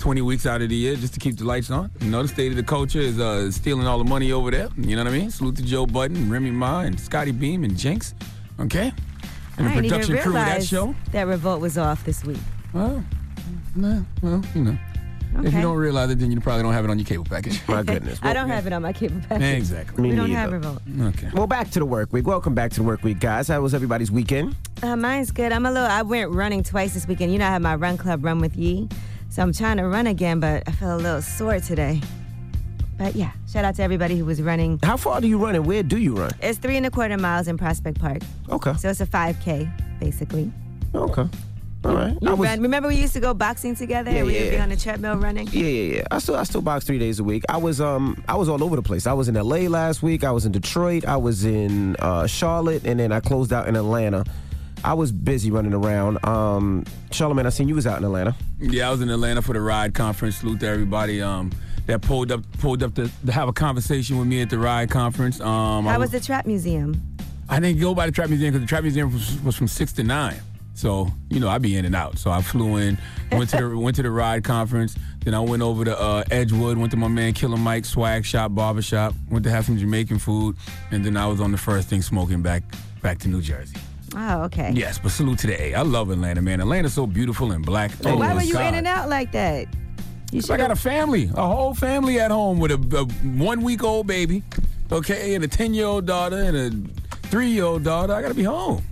20 weeks out of the year just to keep the lights on. You know the state of the culture is uh, stealing all the money over there. You know what I mean? Salute to Joe Budden, Remy Ma, and Scottie Beam and Jinx. Okay, and I the didn't even production crew of that show. that Revolt was off this week. Well, no, well, you know. Okay. If you don't realize it, then you probably don't have it on your cable package. My goodness. I don't have it on my cable package. exactly. Me We don't neither. have Revolt. Okay. Well, back to the work week. Welcome back to the work week, guys. How was everybody's weekend? Uh, mine's good. I'm a little. I went running twice this weekend. You know, I have my run club run with Yee, so I'm trying to run again, but I feel a little sore today. But yeah, shout out to everybody who was running. How far do you run and where do you run? It's three and a quarter miles in Prospect Park, Okay. so it's a 5K basically. Okay. All right. You I was, ran- remember we used to go boxing together Yeah, and we would be on the treadmill running. yeah, yeah, yeah. I still I still box three days a week. I was um I was all over the place. I was in LA last week. I was in Detroit. I was in uh, Charlotte, and then I closed out in Atlanta. I was busy running around. Um, Charlamagne, I seen you was out in Atlanta. Yeah, I was in Atlanta for the Ride Conference. Salute to everybody um, that pulled up pulled up to, to have a conversation with me at the Ride Conference. Um, I How was the trap museum? I didn't go by the Trap Museum because the Trap Museum was, was from six to nine. So you know I'd be in and out. So I flew in, went to the went to the Ride Conference. Then I went over to uh, Edgewood, went to my man Killer Mike Swag Shop Barber Shop. Went to have some Jamaican food, and then I was on the first thing smoking back back to New Jersey. Oh, okay. Yes, but salute to the A. I love Atlanta, man. Atlanta's so beautiful and black. Oh, Why my were you God. in and out like that? You I got a family, a whole family at home with a, a one week old baby, okay, and a 10 year old daughter and a three year old daughter. I got to be home.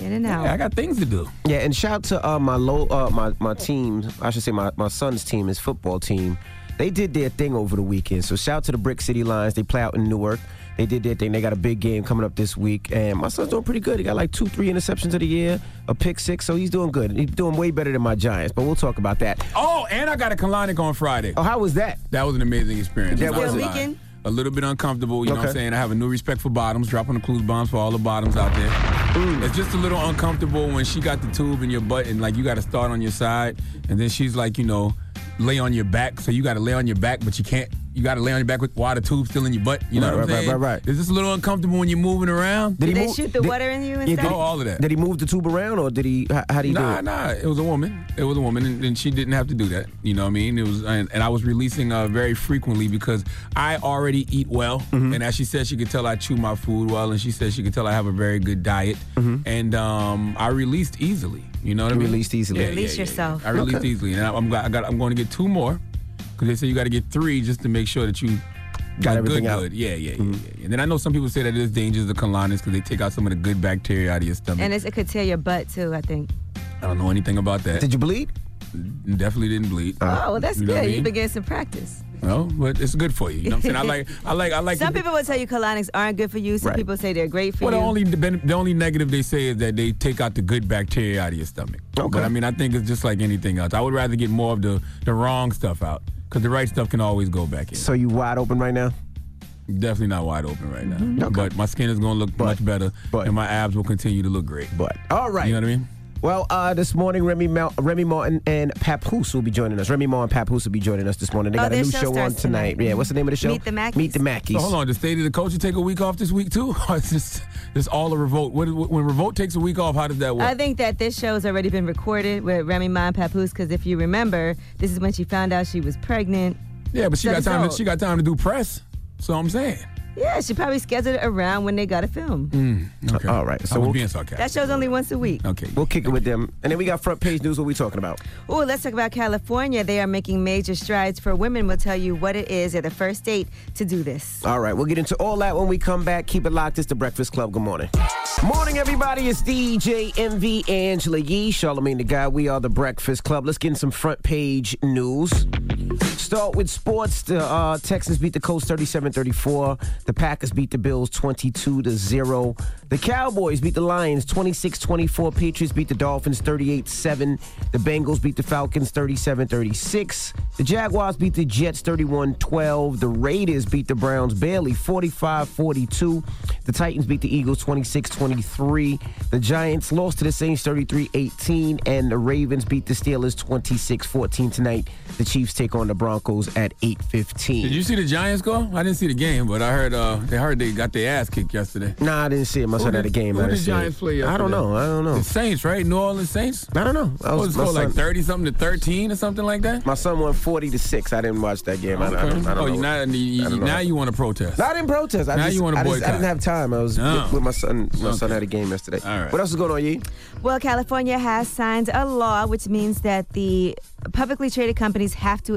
in and out. Yeah, I got things to do. Yeah, and shout to uh, my low uh, my my team. I should say my my son's team, his football team. They did their thing over the weekend. So shout to the Brick City Lions. They play out in Newark. They did their thing. They got a big game coming up this week, and my son's doing pretty good. He got like two, three interceptions of the year, a pick six, so he's doing good. He's doing way better than my Giants, but we'll talk about that. Oh, and I got a colonic on Friday. Oh, how was that? That was an amazing experience. That I'm was gonna it. lie. Leaking? A little bit uncomfortable, you know what I'm saying? I have a new respect for bottoms, dropping the clues bombs for all the bottoms out there. Mm. It's just a little uncomfortable when she got the tube in your butt and like you got to start on your side, and then she's like, you know, lay on your back. So you got to lay on your back, but you can't. You got to lay on your back with water the tube's still in your butt. You know Right, what I'm right, right, saying? right, right. It's just a little uncomfortable when you're moving around. Did Did they move- shoot the did- water in you and Yeah, stuff? Oh, all of that. Did he move the tube around, or did he? How, how did he Nah, do it? nah. Nah. It was a woman. It was a woman, and, and she didn't have to do that. You know what I mean? It was, and, and I was releasing uh, very frequently because I already eat well, Mm-hmm. and as she said, she could tell I chew my food well, and she said she could tell I have a very good diet, and um, I released easily. You know what I mean? Mm-hmm. Released easily. Release yourself. I released Okay. easily, and I, I'm, got- I got, I'm going to get two more because they say you got to get three just to make sure that you. Got like, everything good, out. Mm-hmm. good. Yeah, yeah, yeah, yeah. And then I know some people say that it is dangerous to colonics because they take out some of the good bacteria out of your stomach. And it's, it could tear your butt too, I think. I don't know anything about that. Did you bleed? Definitely didn't bleed. oh, well, that's You know good. I You've mean? been getting some practice. No, but it's good for you. You know what I'm saying? I like, I like, I like. Some the- people will tell you colonics aren't good for you. Some Right. people say they're great for Well, the you. only the, ben- the only negative they say is that they take out the good bacteria out of your stomach. Okay. But I mean, I think it's just like anything else. I would rather get more of the the wrong stuff out because the right stuff can always go back in. So you wide open right now? Definitely not wide open right now. Mm-hmm. But my skin is going to look much better, but- and my abs will continue to look great. But all right. You know what I mean? Well, uh, this morning, Remy, Mal- Remy Martin and Papoose will be joining us. Remy Martin and Papoose will be joining us this morning. They Oh, got a new show show on starts tonight. tonight. Yeah, what's the name of the show? Meet the Mackies. Meet the Mackies. So hold on, does State of the Culture take a week off this week too? Or it's just it's all a revolt. What, when revolt takes a week off, how does that work? I think that this show has already been recorded with Remy Ma and Papoose because if you remember, this is when she found out she was pregnant. yeah, but she so got time. To, she got time to do press. So I'm saying. Yeah, she probably scheduled it around when they got to film. Mm, okay. All right, so we'll- being sarcastic. That show's only once a week. Okay. We'll kick it with them. And then we got front page news. What we talking about? Oh, let's talk about California. They are making major strides for women. We'll tell you what it is. They're the first state to do this. All right, we'll get into all that when we come back. Keep it locked. It's the Breakfast Club. Good morning. Morning, everybody. It's DJ Envy Angela Yee, Charlemagne the God. We are the Breakfast Club. Let's get in some front page news. Start with sports. The uh, Texans beat the Colts 37-34. The Packers beat the Bills 22 to 0. The Cowboys beat the Lions 26-24. Patriots beat the Dolphins 38-7. The Bengals beat the Falcons 37-36. The Jaguars beat the Jets 31-12. The Raiders beat the Browns barely 45-42. The Titans beat the Eagles 26-23. The Giants lost to the Saints 33-18 and the Ravens beat the Steelers 26-14 tonight. The Chiefs take on the Broncos at 8:15. Did you see the Giants go? I didn't see the game, but I heard uh, they heard they got their ass kicked yesterday. Nah, I didn't see it. Must Who have had a did- game. who I didn't did it. Giants play I don't know. I don't know. The Saints, right? New Orleans Saints. I don't know. I What was, was it my, score like thirty something to thirteen or something like that? my son won 40 to 6. I didn't watch that game. I, I don't, I don't oh, know. you now, you, I don't know. now you want to protest? No, I didn't protest. I Now just, you wanna I, just, I didn't have time. I was No. with, with my son. My son had a game yesterday. All right. What else is going on, Yee? Well, California has signed a law which means that the publicly traded companies have to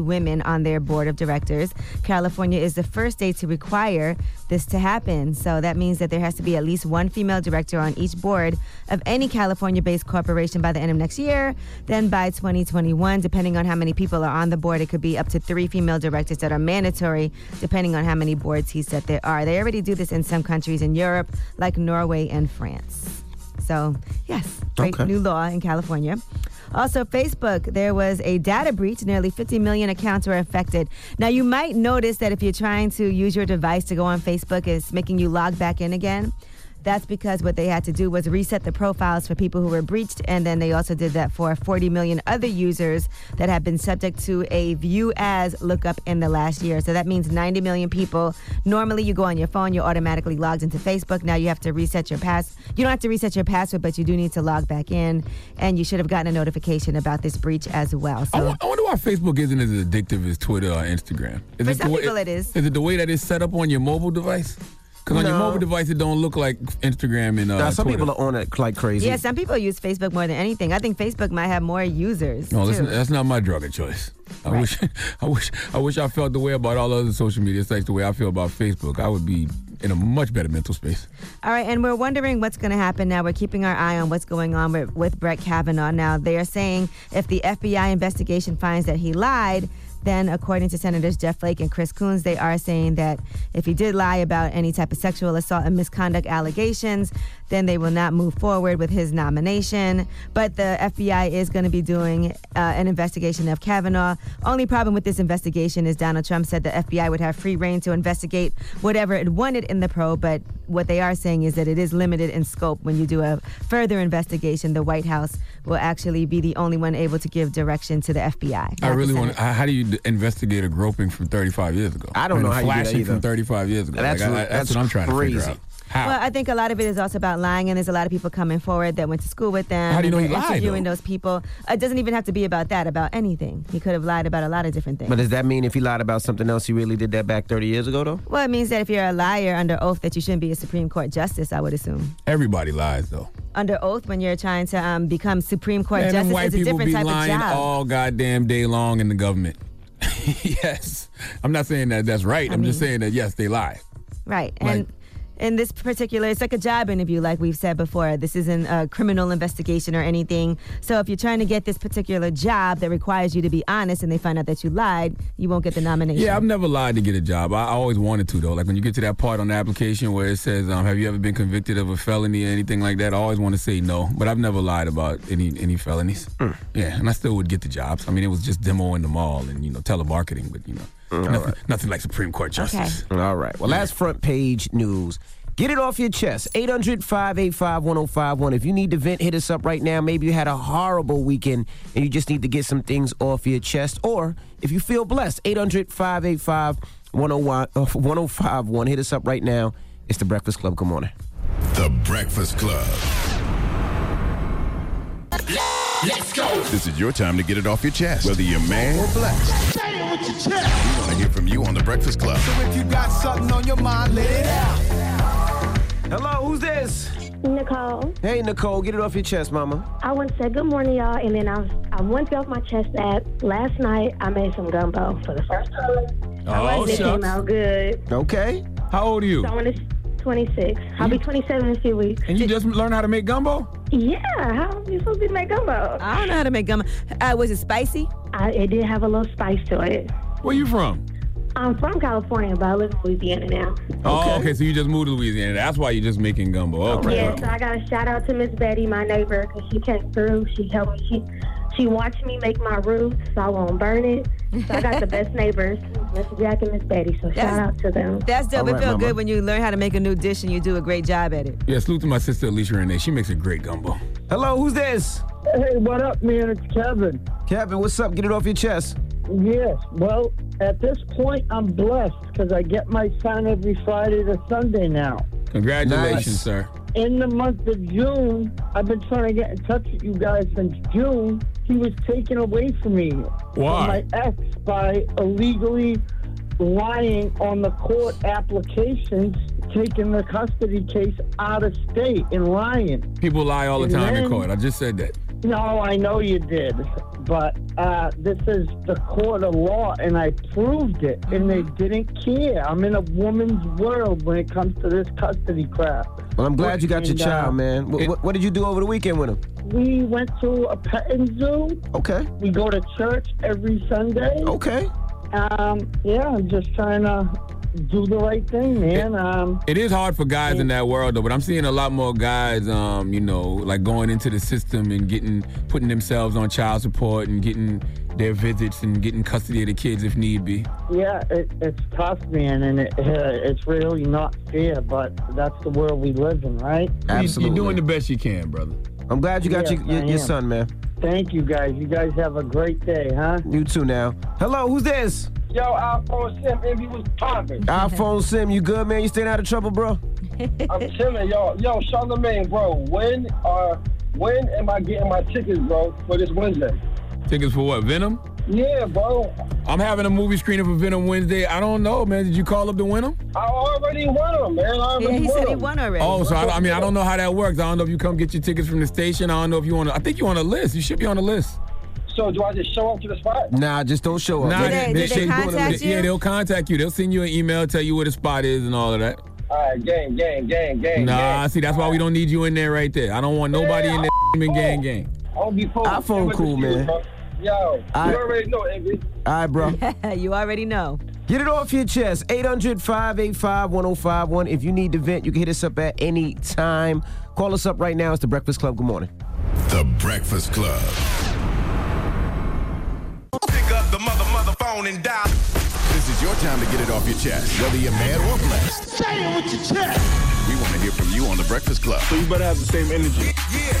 include women on their board of directors. California is the first state to require this to happen. So that means that there has to be at least one female director on each board of any California based corporation by the end of next year. Then by 2021, depending on how many people are on the board, it could be up to three female directors that are mandatory, depending on how many boards he said there are. They already do this in some countries in Europe, like Norway and France. So, yes, great Okay. new law in California. Also, Facebook, there was a data breach. Nearly 50 million accounts were affected. Now, you might notice that if you're trying to use your device to go on Facebook, it's making you log back in again. That's because what they had to do was reset the profiles for people who were breached, and then they also did that for 40 million other users that have been subject to a view as lookup in the last year. So that means 90 million people. Normally, you go on your phone, you're automatically logged into Facebook. Now you have to reset your pass. You don't have to reset your password, but you do need to log back in, and you should have gotten a notification about this breach as well. I So. I wonder why Facebook isn't as addictive as Twitter or Instagram. Is For it the some way, people it is. Is it the way that it's set up on your mobile device? Because on your mobile device, it don't look like Instagram and uh, Now, some Twitter. people are on it like crazy. Yeah, some people use Facebook more than anything. I think Facebook might have more users. No, listen, too. that's not my drug of choice. I Right. wish, I wish, I wish I felt the way about all other social media sites the way I feel about Facebook. I would be in a much better mental space. All right, and we're wondering what's going to happen now. We're keeping our eye on what's going on with, with Brett Kavanaugh. Now, they are saying if the FBI investigation finds that he lied, then according to Senators Jeff Flake and Chris Coons, they are saying that if he did lie about any type of sexual assault and misconduct allegations, then they will not move forward with his nomination. But the FBI is going to be doing uh, an investigation of Kavanaugh. Only problem with this investigation is Donald Trump said the FBI would have free reign to investigate whatever it wanted in the probe. But what they are saying is that it is limited in scope. When you do a further investigation, the White House will actually be the only one able to give direction to the FBI. I really want. to How do you investigate a groping from 35 years ago? I don't mean, know a how you do that either. from 35 years ago. That's Like, I- re- that's, that's what I'm trying to figure out. How? Well, I think a lot of it is also about lying, and there's a lot of people coming forward that went to school with them. How do you know he lied, Interviewing though? those people. It doesn't even have to be about that. About anything, he could have lied about a lot of different things. But does that mean if he lied about something else, he really did that back 30 years ago, though? well, it means that if you're a liar under oath, that you shouldn't be a Supreme Court justice. I would assume Everybody lies though. under oath when you're trying to um, become Supreme Court Man, justice white is a people different be type lying of job. all goddamn day long in the government. yes, I'm not saying that that's right. I I'm just saying that yes, they lie. Right. Like- And in this particular, it's like a job interview, like we've said before. This isn't a criminal investigation or anything. So if you're trying to get this particular job that requires you to be honest and they find out that you lied, you won't get the nomination. Yeah, I've never lied to get a job. I I always wanted to though. Like when you get to that part on the application where it says, um, "Have you ever been convicted of a felony or anything like that?" I always want to say no, but I've never lied about any any felonies. Hmm. Yeah, and I still would get the jobs. I mean, it was just demo in the mall and you know telemarketing, but you know Hmm, nothing, nothing like Supreme Court justice. All right. Well, that's front page news. Get it off your chest. 800 585 1051. If you need to vent, hit us up right now. Maybe you had a horrible weekend and you just need to get some things off your chest. Or if you feel blessed, 800 585 1051. Hit us up right now. It's the Breakfast Club. Good morning. The Breakfast Club. Let's go. This is your time to get it off your chest, whether you're man or blessed. Say it with your chest. We want to hear from you on The Breakfast Club. So if you got something on your mind, let it out. Hello, who's this? Nicole, Hey, Nicole, get it off your chest, mama. I want to say good morning, y'all, and then I was, I want to get off my chest that last night I made some gumbo for the first time. Oh, it came out good. Okay. How old are you? So I want to 26. I'll be 27 in a few weeks. And you just learned how to make gumbo? Yeah, how you supposed to make gumbo? I don't know how to make gumbo. Uh, was it spicy? I, it did have a little spice to it. Where you from? I'm from California, but I live in Louisiana now. Oh, okay. So you just moved to Louisiana. That's why you're just making gumbo. Okay. Yeah, so I got a shout out to Miss Betty, my neighbor, because she came through. She helped me. She she watched me make my roof, so I won't burn it. So I got the best neighbors, Miss Jack and Miss Betty. So That's- shout out to them. That's dope. All it right, feel good when you learn how to make a new dish and you do a great job at it. Yeah, salute to my sister Alicia Renee. She makes a great gumbo. Hello, who's this? Hey, what up, man? It's Kevin. Kevin, what's up? Get it off your chest. Yes, well, at this point, I'm blessed because I get my son every Friday to Sunday now. Congratulations, Nice. sir. In the month of June, I've been trying to get in touch with you guys since June. He was taken away from me. Why? From my ex by illegally lying on the court applications, taking the custody case out of state and lying. People lie all the And time in court. I just said that. No, I know you did, but uh, this is the court of law, and I proved it, and they didn't care. I'm in a woman's world when it comes to this custody crap. Well, I'm glad you got your And, uh, child, man. What, what, what did you do over the weekend with him? We went to a petting zoo. Okay. We go to church every Sunday. Okay. Um, yeah, I'm just trying to do the right thing, man. Um, It is hard for guys in that world though, but I'm seeing a lot more guys, um, you know, like going into the system and getting putting themselves on child support and getting their visits and getting custody of the kids if need be. yeah, it, it's tough, man, and it, uh, it's really not fair, but that's the world we live in, right? You- Absolutely. You're doing the best you can, brother. I'm glad you got Yes, your, your, your son, man. Thank you, guys. You guys have a great day, huh? You too now. Hello, who's this? Yo, iPhone Sim, if he was popping. iPhone Sim, you good, man? You staying out of trouble, bro? I'm chilling, y'all. Yo, Charlamagne, bro. When uh, when am I getting my tickets, bro, for this Wednesday? Tickets for what? Venom? Yeah, bro. I'm having a movie screening for Venom Wednesday. I don't know, man. Did you call up to win them? I already won them, man. I Yeah, he won said he 'em. won already. Oh, so I, I mean, I don't know how that works. I don't know if you come get your tickets from the station. I don't know if you want to. I think you're on a list. You should be on a list. So do I just show up to the spot? Nah, just don't show up. Nah, Did they- did they contact you? Yeah, they'll contact you. They'll send you an email, tell you where the spot is and all of that. All right, gang, gang, gang, gang. Nah, gang. see, that's why we don't need you in there right there. I don't want nobody in there in gang gang. I'll be full. iPhone cool, man. Yo, I- you already know, Envy. All right, bro. you already know. Get it off your chest. 800 585 1051. If you need to vent, you can hit us up at any time. Call us up right now. It's The Breakfast Club. Good morning. The Breakfast Club. Mother phone and dial. This is your time to get it off your chest, whether you're mad or blessed. Say it with your chest. We want to hear from you on The Breakfast Club. So you better have the same energy. Yeah.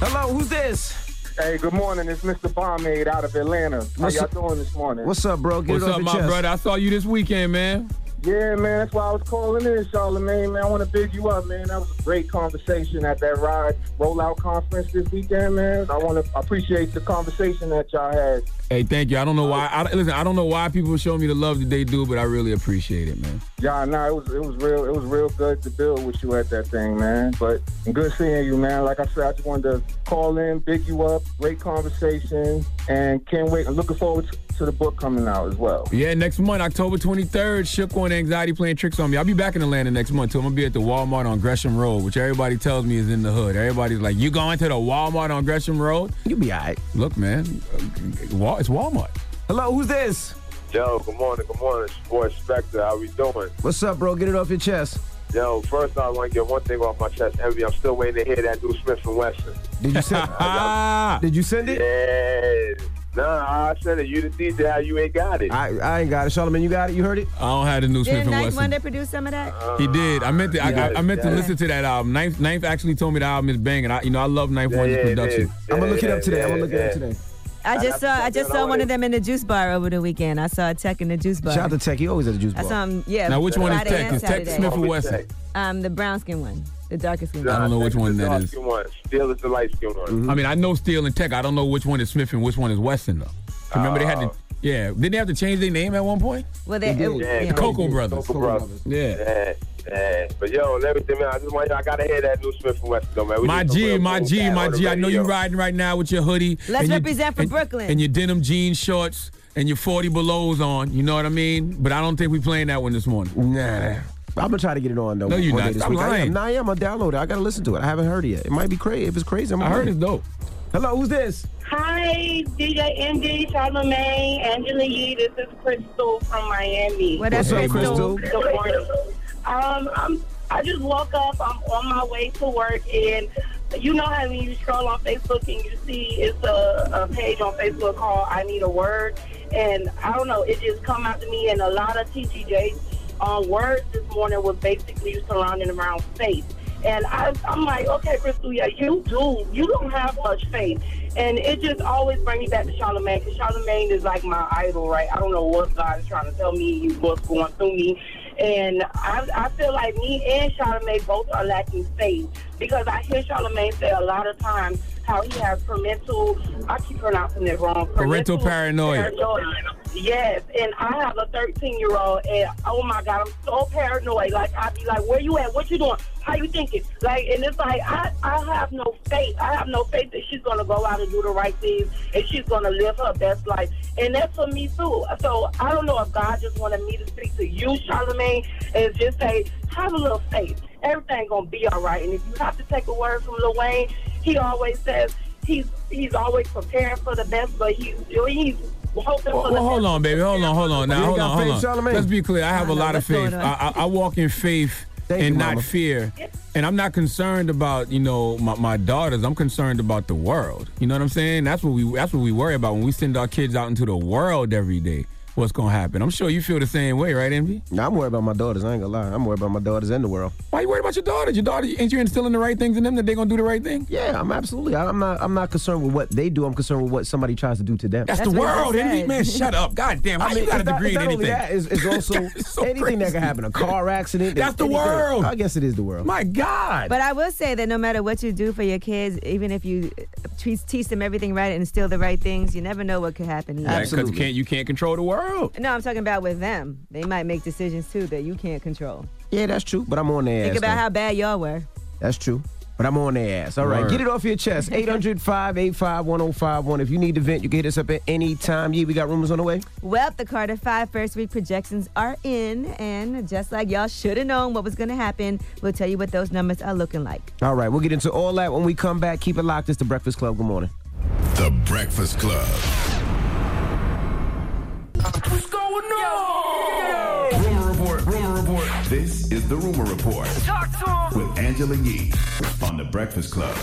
Hello, who's this? Hey, good morning. It's Mr. Bombade out of Atlanta. How What's y'all up? doing this morning? What's up, bro? Get What's it off up, your my chest. brother? I saw you this weekend, man. Yeah, man, that's why I was calling in, Charlamagne, man. I want to big you up, man. That was a great conversation at that Ride Rollout Conference this weekend, man. I want to appreciate the conversation that y'all had. Hey, thank you. I don't know why. I, listen, I don't know why people show me the love that they do, but I really appreciate it, man. Yeah, no, it was it was real it was real good to build with you at that thing, man. But good seeing you, man. Like I said, I just wanted to call in, big you up, great conversation, and can't wait. I'm looking forward to, to the book coming out as well. Yeah, next month, October 23rd, Shook One Anxiety playing tricks on me. I'll be back in Atlanta next month, too. I'm going to be at the Walmart on Gresham Road, which everybody tells me is in the hood. Everybody's like, you going to the Walmart on Gresham Road? You'll be all right. Look, man, uh, it's Walmart. Hello, who's this? Yo, good morning, good morning. It's your boy Spectre. How we doing? What's up, bro? Get it off your chest. Yo, first I want to get one thing off my chest. Envy, I'm still waiting to hear that new Smif-N-Wessun. Did you send? Ah, did you send it? Yeah. Nah, I said it. You the DJ, how you ain't got it. I, I ain't got it. Charlamagne, you got it? You heard it? I don't have the new Smith Didn't and Ninth Wesson. Wonder produce some of that? He did. I meant to. I, I, I meant to listen to that album. Ninth, Ninth actually told me the album is banging. I, you know, I love Ninth Yeah, Wonder's yeah, production. is. I'm gonna Yeah, look it up yeah, today. I'm gonna look it up today. I just saw I just saw one of them in the juice bar over the weekend. I saw Tek in the juice bar. Shout out to Tek. He always at the juice I bar. saw him, yeah. Now, which one is Friday Tek? and Is Tek Saturday. Smith or Always Wesson? Um, the brown skin one. The darkest skin. I don't know which one that is. dark is. one. Still is the light skin one. I mean, I know Steele and Tek. I don't know which one is Smith and which one is Weston though. Remember they had to. Oh. Yeah, didn't they have to change their name at one point? Well, they, They it- did. Yeah, yeah. The Cocoa Brovaz. Cocoa Brovaz. Yeah. Yeah, yeah. But yo, and everything, man. I just want you I gotta hear that new Smif-N-Wessun, though, man. We My G, my G, my G. I know you radio. riding right now with your hoodie. Let's and your- represent for and- Brooklyn. And your denim jean shorts and your 40 belows on. You know what I mean? But I don't think we playing that one this morning. Nah. I'm gonna try to get it on though. No, you're not. day this Stop week. I lying. am. Nah, I am. I download it. I gotta listen to it. I haven't heard it yet. It might be crazy. If it's crazy, I'm I gonna heard play it's dope. Hello, who's this? Hi, DJ Envy, Charlamagne, Angela Yee. This is Crystal from Miami. What What's up, Crystal? Crystal? Good morning. Um, I'm, I just woke up. I'm on my way to work, and you know how when you scroll on Facebook and you see it's a, a page on Facebook called "I Need a Word," and I don't know, it just come out to me, and a lot of TTJs on words this morning was basically surrounding around faith. And I, I'm like, okay, Crystal, yeah, you do. You don't have much faith. And it just always brings me back to Charlamagne, because Charlamagne is like my idol, right? I don't know what God is trying to tell me, what's going through me. And I, I feel like me and Charlamagne both are lacking faith because I hear Charlamagne say a lot of times how he has parental, I keep pronouncing it wrong. Parental paranoia. Yes, and I have a 13 year old, and oh my God, I'm so paranoid. Like, i be like, where you at? What you doing? How you thinking? Like, and it's like, I, I have no faith. I have no faith that she's going to go out and do the right things and she's going to live her best life. And that's for me, too. So I don't know if God just wanted me to speak to you, Charlamagne, and just say, have a little faith. Everything going to be all right. And if you have to take a word from Lil Wayne, he always says, He's he's always preparing for the best, but he's he's hoping Well, for the well, hold on, baby. Hold on, hold on. Now, hold on, hold on. Let's be clear. I have a lot of faith. I, I, I walk in faith Thank and you, not Mama. fear. And I'm not concerned about you know my, my daughters. I'm concerned about the world. You know what I'm saying? That's what we that's what we worry about when we send our kids out into the world every day. What's gonna happen? I'm sure you feel the same way, right, Envy? Nah, I'm worried about my daughters. I ain't gonna lie. I'm worried about my daughters and the world. Why you worried about your daughters? Your daughter ain't you instilling the right things in them that they're gonna do the right thing? Yeah, I'm absolutely. I'm not. I'm not concerned with what they do. I'm concerned with what somebody tries to do to them. That's, That's the world. Envy. Man, shut up. God damn, how you got a it's not- degree it's in not anything? that, it's, it's also so anything that can happen. A car accident. That's the anything. world. I guess it is the world. My God. But I will say that no matter what you do for your kids, even if you teach, teach them everything right and instill the right things, you never know what could happen. either. Because you can't you can't control the world. No, I'm talking about with them. They might make decisions too that you can't control. Yeah, that's true. But I'm on their Think ass. Think about though. how bad y'all were. That's true. But I'm on their ass. All right, Word. get it off your chest. 800 585 1051. If you need to vent, you can hit us up at any time. Yeah, we got rumors on the way. Well, the Carter 5 first week projections are in, and just like y'all should have known what was going to happen, we'll tell you what those numbers are looking like. All right, we'll get into all that when we come back. Keep it locked. It's the Breakfast Club. Good morning. The Breakfast Club. What's going on? Rumor report. Rumor report. This is the Rumor Report Talk to him. with Angela Yee on the Breakfast Club.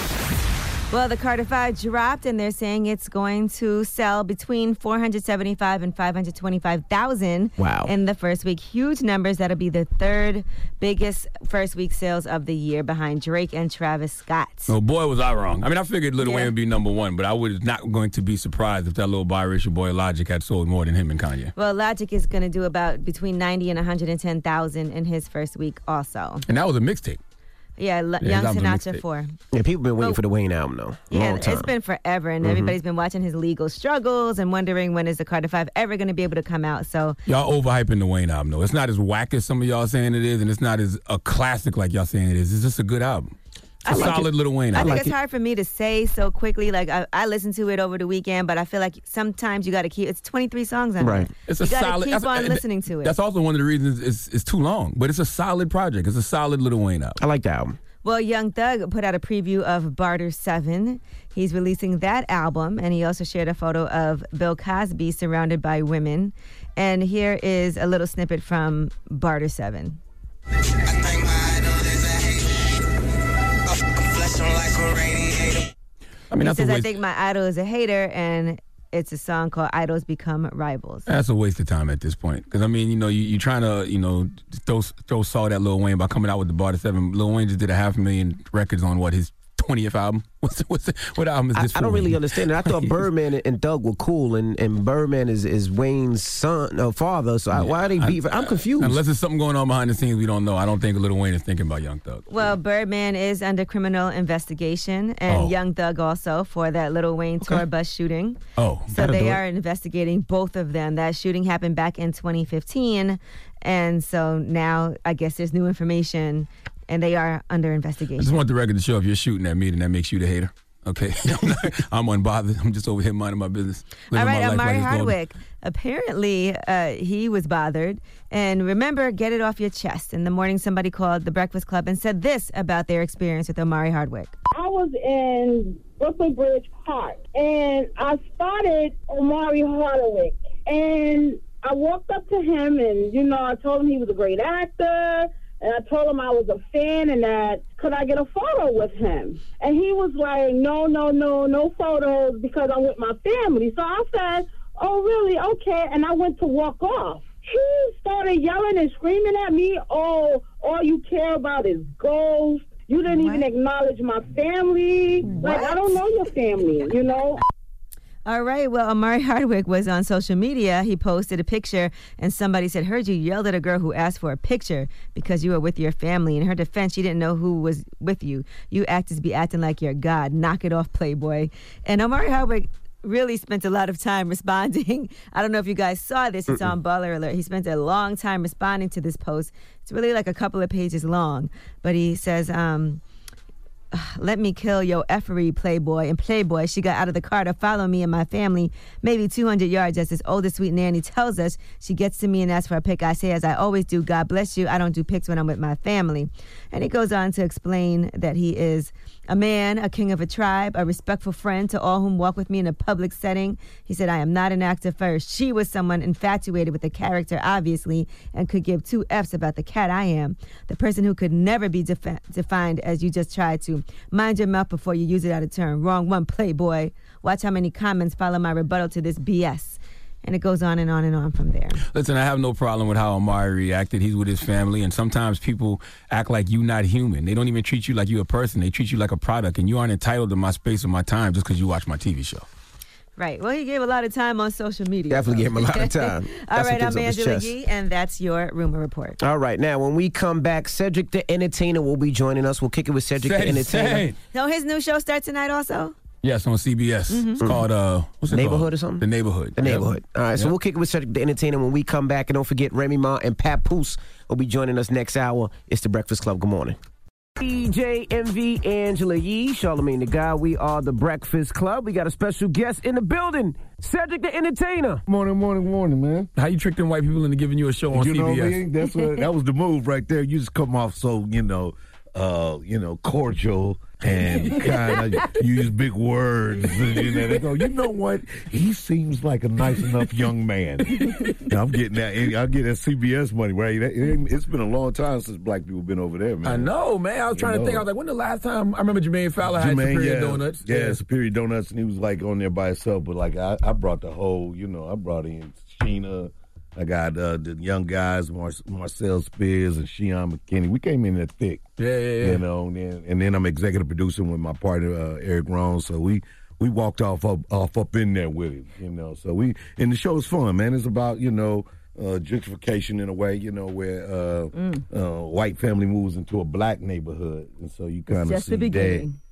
Well, the Carter 5 dropped, and they're saying it's going to sell between 475 and 525,000 Wow. in the first week. Huge numbers. That'll be the third biggest first week sales of the year behind Drake and Travis Scott. Oh boy, was I wrong. I mean, I figured Lil Yeah. Wayne would be number one, but I was not going to be surprised if that little biracial boy Logic had sold more than him and Kanye. Well, Logic is going to do about between 90 and 110,000 in his first week also. And that was a mixtape. Yeah, L- Yeah, Young that was Sinatra mixtape. 4. Yeah, people been waiting Oh. for the Wayne album though. Yeah, Long time. it's been forever, and Mm-hmm. everybody's been watching his legal struggles and wondering when is the Carter 5 ever going to be able to come out. So, Y'all overhyping the Wayne album though. It's not as whack as some of y'all saying it is, and it's not as a classic like y'all saying it is. It's just a good album. It's a like solid Lil Wayne I album. think like it's it. hard for me to say so quickly. Like I, I listened to it over the weekend, but I feel like sometimes you got to keep. It's 23 songs on Right. it. It's you a gotta solid. keep that's- on and listening to it. That's also one of the reasons it's, it's too long, but it's a solid project. It's a solid Lil Wayne album. I like the album. Well, Young Thug put out a preview of Barter 7. He's releasing that album, and he also shared a photo of Bill Cosby surrounded by women. And here is a little snippet from Barter 7. I mean, He that's says, I think my idol is a hater, and it's a song called Idols Become Rivals. That's a waste of time at this point. Because I mean, you know, you you trying to, you know, throw throw salt at Lil Wayne by coming out with the Barter Seven. Lil Wayne just did a half million records on what his twentieth album. What's the, what's the, what album is I, this? I don't for? really understand it. I thought Birdman and- and Thug were cool, and, and Birdman is, is Wayne's son, uh, father. So I, why are they beefing? I'm confused. Unless there's something going on behind the scenes we don't know. I don't think Lil Wayne is thinking about Young Thug. Well, Birdman is under criminal investigation, and Oh. Young Thug also for that Lil Wayne tour bus shooting. Oh, So they are investigating both of them. That shooting happened back in 2015, and so now I guess there's new information, and they are under investigation. I investigation. just want the record to show if you're shooting at me, then that makes you the hater. Okay, I'm, not, I'm unbothered. I'm just over here minding my business. All living my life Omari like. Hardwick. Apparently, uh, he was bothered. And remember, get it off your chest. In the morning, somebody called the Breakfast Club and said this about their experience with Omari Hardwick. I was in Brooklyn Bridge Park and I spotted Omari Hardwick and I walked up to him and you know I told him he was a great actor and I told him I was a fan and that could I get a photo with him? And he was like no no no no photos because I'm with my family. So I said oh really? Okay. And I went to walk off. He started yelling and screaming at me. Oh all you care about is ghosts. You didn't even acknowledge my family. Like, I don't know your family, you know? All right. Well, Omari Hardwick was on social media. He posted a picture, and somebody said, "Heard you yelled at a girl who asked for a picture because you were with your family." In her defense, she didn't know who was with you. You actors be acting like you're God. Knock it off, Playboy. And Omari Hardwick really spent a lot of time responding. I don't know if you guys saw this. It's on Baller Alert. He spent a long time responding to this post. It's really like a couple of pages long, but he says. Um, let me kill your effery playboy and playboy she got out of the car to follow me and my family maybe 200 yards as this oldest sweet nanny tells us she gets to me and asks for a pic i say as i always do god bless you i don't do pics when i'm with my family and he goes on to explain that he is a man, a king of a tribe, a respectful friend to all whom walk with me in a public setting. He said, I am not an actor first. She was someone infatuated with the character, obviously, and could give two F's about the cat I am. The person who could never be defi- defined as you just tried to. Mind your mouth before you use it out of turn. Wrong one, playboy. Watch how many comments follow my rebuttal to this BS. And it goes on and on and on from there. Listen, I have no problem with how Omari reacted. He's with his family, and sometimes people act like you not human. They don't even treat you like you're a person. They treat you like a product, and you aren't entitled to my space or my time just because you watch my TV show. Right. Well, he gave a lot of time on social media. Definitely so. gave him a lot of time. All Got some right, things I'm off Angela chest. Yee, and that's your rumor report. All right, now when we come back, Cedric the Entertainer will be joining us. We'll kick it with Cedric the Entertainer. say. So his new show starts tonight also? Yes, on CBS. Mhm. It's called uh, what's it Neighborhood called? or something? The Neighborhood. The neighborhood. All right, so we'll kick it with Cedric the Entertainer when we come back. And don't forget, Remy Ma and Papoose will be joining us next hour. It's the Breakfast Club. Good morning. DJ Envy Angela Yee, Charlemagne the God. We are the Breakfast Club. We got a special guest in the building, Cedric the Entertainer. Morning, morning, morning, man. How you tricked them white people into giving you a show on you know CBS? what I mean? That's what, that was the move right there. You just come off so you know, uh, you know, cordial and kind of use big words. And, you know, they go, you know what? He seems like a nice enough young man. Now, I'm getting that. Eh, I'm getting that CBS money, right? It- It's been a long time since black people been over there, man. I know, man. I was trying to think. I was like, when the last time? I remember Jermaine Fowler had Jermaine, Superior yeah, Donuts. Yeah, Superior Donuts, and he was like on there by himself. But like I, I brought the whole, you know, I brought in Tichina. I got uh, the young guys, Mar- Marcel Spears and Sheaun McKinney. We came in there thick. Yeah, yeah, yeah. You know, and then, and then I'm executive producing with my partner uh, Eric Rhone. So we we walked off up off up in there with him. You know, so we and the show's fun, man. It's about you know. Uh, gentrification in a way, you know, where uh, Mm. uh, white family moves into a black neighborhood, and so you kind of just see the that.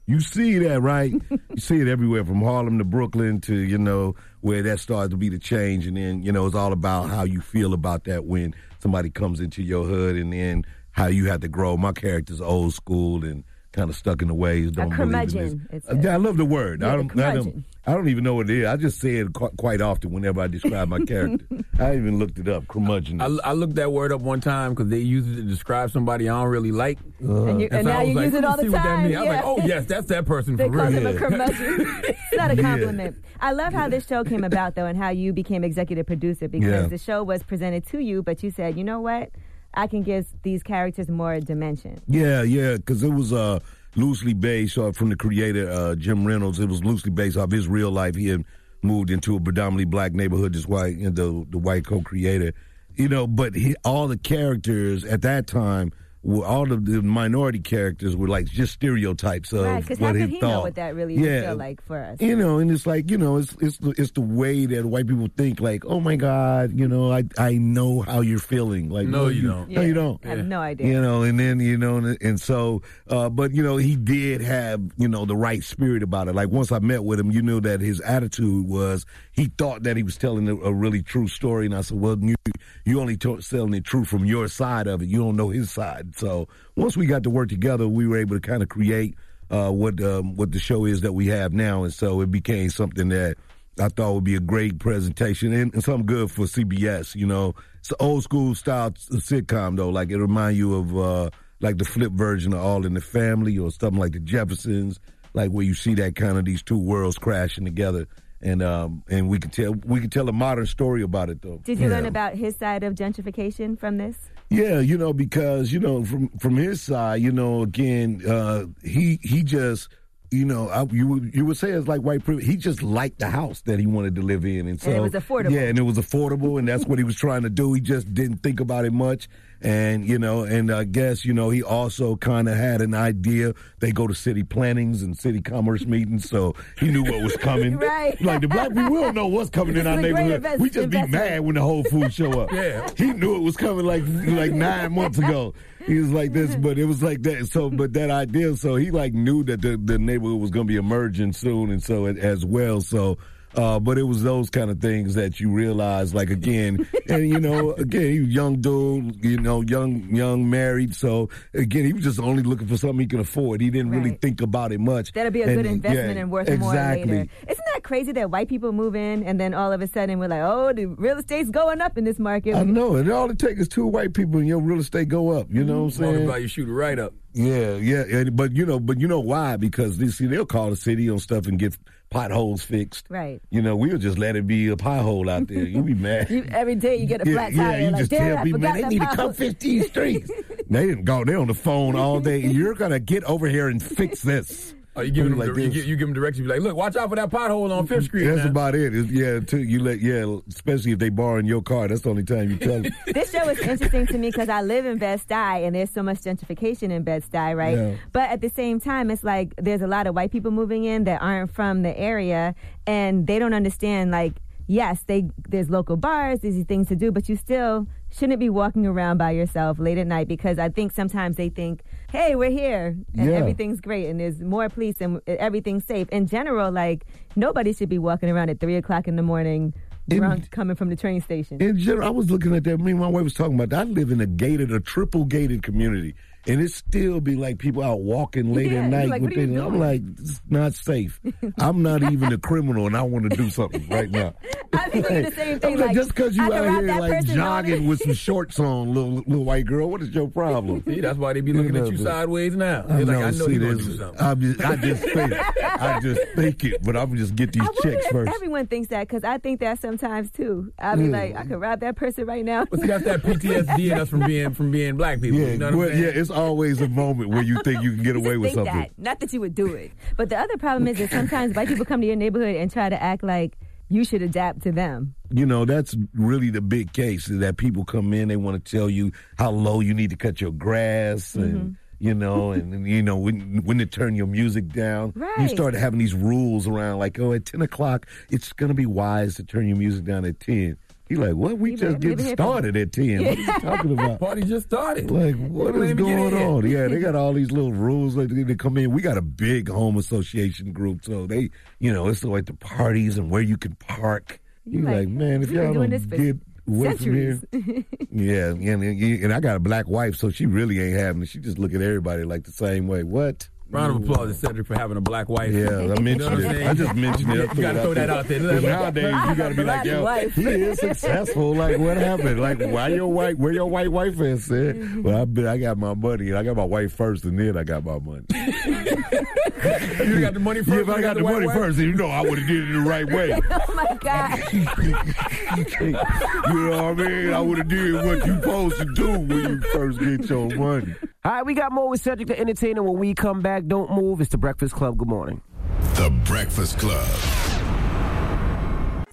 You see that, right? you see it everywhere from Harlem to Brooklyn to, you know, where that starts to be the change. And then, you know, it's all about how you feel about that when somebody comes into your hood and then how you have to grow. My character's old school and kind of stuck in the ways. Don't believe in this. curmudgeon, it Uh, yeah, I love the word. Yeah, I don't, I don't. Curmudgeon. I don't even know what it is. I just say it qu- quite often whenever I describe my character. I even looked it up. Curmudgeon. I, I looked that word up one time because they use it to describe somebody I don't really like. And you- and so now you like, use it all the see time, means. I was like, oh yes, that's that person They for call real. him a curmudgeon. it's not a Yeah. compliment. I love how this show came about, though, and how you became executive producer because Yeah. the show was presented to you, but you said, you know what? I can give these characters more dimension. Yeah, yeah, because it was uh, loosely based off from the creator uh, Jim Reynolds. It was loosely based off his real life. He had moved into a predominantly black neighborhood. This white, you know, the the white co-creator, you know. But he, all the characters at that time all of the minority characters were like just stereotypes of Right, because how what could he he thought. know what that really would Yeah. feel like for us? You know, and it's like you know, it's it's the, it's the way that white people think. Like, oh my God, you know, I I know how you're feeling. Like, No, you don't. No, you don't. I have no idea. You know, and then you know, and, and so, uh, but you know, he did have you know the right spirit about it. Like once I met with him, you knew that his attitude was he thought that he was telling a, a really true story, and I said, well, you you only t- telling the truth from your side of it. You don't know his side. So once we got to work together, we were able to kind of create uh, what um, what the show is that we have now, and so it became something that. I thought would be a great presentation and, and something good for CBS. You know, it's an old school style sitcom though. Like it remind you of uh, like the flip version of All in the Family or something like the Jeffersons. Like where you see that kind of these two worlds crashing together, and um and we can tell we can tell a modern story about it though. Did you Yeah. learn about his side of gentrification from this? Yeah, you know, because you know, from from his side, you know, again, uh, he he just, you know, I, you would you would say it's like white privilege. He just liked the house that he wanted to live in, and so it was affordable. Yeah, and it was affordable, and that's what he was trying to do. He just didn't think about it much, and you know, and I guess you know, he also kind of had an idea. They go to city plannings and city commerce meetings, so he knew what was coming. Right. Like the black people, we don't know what's coming This in our is a great neighborhood. invest- we just be mad when the Whole Foods show up. Yeah. He knew it was coming like like nine months ago. He was like this, but it was like that. So, but that idea. So he like knew that the, the neighborhood was going to be emerging soon, and so it, as well. So. Uh, but it was those kind of things that you realize, like again, and you know, again, he was young dude, you know, young, young, married. So again, he was just only looking for something he could afford. He didn't really think about it much. That'll be a And, good investment yeah, and worth exactly. more later. Isn't that crazy that white people move in and then all of a sudden we're like, oh, the real estate's going up in this market? I know, and all it takes is two white people, and your real estate go up. You know what I'm saying? Multiply shoot shooter right up. Yeah, yeah, and, but you know, but you know why? Because they see they'll call the city on stuff and get potholes fixed. Right. You know, we'll just let it be a pothole out there. You'll be mad. You, every day you get a yeah, flat yeah, tire. you like, just tell people, man, they need to come pothole." 15 streets. they didn't go. They're on the phone all day. You're gonna get over here and fix this. Oh, you give them Like you, this. give, you give them directions. You be like, look, watch out for that pothole on Fifth Street. That's man." about it. It's- yeah, too, you let yeah, especially if they borrowing your car. That's the only time you tell them. this show is interesting to me because I live in Bed Stuy and there's so much gentrification in Bed Stuy, right? Yeah. But at the same time, it's like there's a lot of white people moving in that aren't from the area and they don't understand like. Yes, they there's local bars, there's things to do, but you still shouldn't be walking around by yourself late at night because I think sometimes they think, "Hey, we're here and Yeah. everything's great and there's more police and everything's safe." In general, like nobody should be walking around at three o'clock in the morning In- coming from the train station. In general, I was looking at that. Me and my wife was talking about that. I live in a gated, a triple gated community, and it still be like people out walking late Yeah, at night. like, with are you their- I'm like, it's not safe. I'm not even a criminal, and I want to do something right now. I think it's the same thing. I'm like, Like, just because you out here like jogging with some shorts on, little little white girl, what is your problem? See, that's why they be looking You at you sideways now. I They're know, like, I know see, you're gonna do something. I'm just, I just think, I just think it, but I'm just get these I checks if first. everyone thinks that because I think that sometimes too. I'll be Yeah. like, I could rob that person right now. But see, that's that PTSD in us from being from being black people. Yeah, you know what well, I'm saying? yeah, it's always a moment where you think you can get You away with something. that, not that you would do it. But the other problem is that sometimes white people come to your neighborhood and try to act like you should adapt to them. you know that's really the big case is that people come in they want to tell you how low you need to cut your grass and Mm-hmm. you know and, and, you know when when to turn your music down Right. you start having these rules around like oh at 10 o'clock it's going to be wise to turn your music down at 10 you're like what we You just been getting living here for- started at 10 what are you talking about Party just started. like what Let is me get going on? Yeah, they got all these little rules like they, they come in. We got a big home association group, so they, you know, it's like the parties and where you can park. You You like, like, man, if y'all don't get away from here, yeah, yeah, and, and I got a black wife, so she really ain't having it. She just look at everybody like the same way. What? Round of applause to Cedric for having a black wife. Yeah, I You mentioned it. I just mentioned it. I You gotta throw that out there. 'Cause Nowadays, you gotta be like, yo, wife. he is successful. Like, what happened? Like, why your white? Where your white wife is? Said, mm-hmm. well, I bet I got my money. I got my wife first, and then I got my money. You got the money first. Yeah, if I you got the white money wife? first, then you know I would have did it the right way. oh my God. you know what I mean? I would have did what you supposed to do when you first get your money. All right, we got more with Cedric the Entertainer when we come back. Don't move. It's the Breakfast Club. Good morning. The Breakfast Club.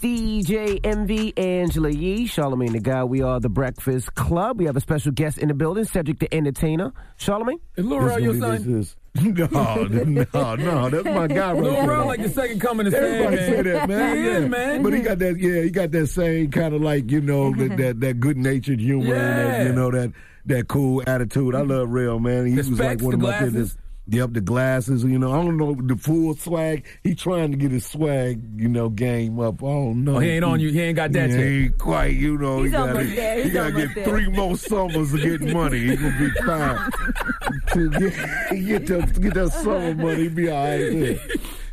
DJ Envy, Angela Yee, Charlemagne the God. We are the Breakfast Club. We have a special guest in the building, Cedric the Entertainer. Charlemagne? Is Lil Rel your son? No, no, no, that's my guy right Lil. Rel like the second coming of Everybody say man. that, man. He yeah. is, man. But he got that, yeah, he got that same kind of like, you know, that that, that good natured humor and that, you know, that that cool attitude. I love Rel, man. He The was like specs, one of the my glasses. business. Yep, the glasses, you know, I don't know the full swag. He trying to get his swag, you know, game up. I don't know. Oh, he ain't on you. He ain't got that He yet. ain't quite, you know. He's he gotta, almost there. He He's gotta get there. three more summers to get money. He gonna be fine. to get, get, the, get that summer money, be all right there.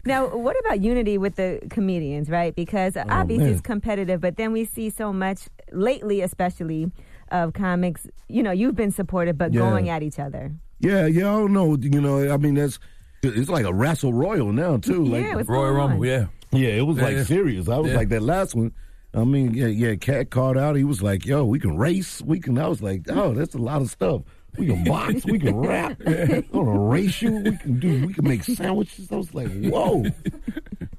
Now, what about unity with the comedians, right? Because oh, obviously Oh, man. it's competitive, but then we see so much lately, especially of comics. You know, you've been supportive, but Yeah. going at each other. Yeah, yeah, I don't know. You know, I mean, that's it's like a wrestle royal now too. Like Yeah, what's Royal Rumble, on? yeah. Yeah, it was Yeah, like yeah. serious. I was Yeah. like that last one. I mean, yeah, yeah. Katt called out. He was like, "Yo, we can race. We can." I was like, "Oh, that's a lot of stuff. We can box. we can rap. I'm gonna race you. We can do. We can make sandwiches." I was like, "Whoa."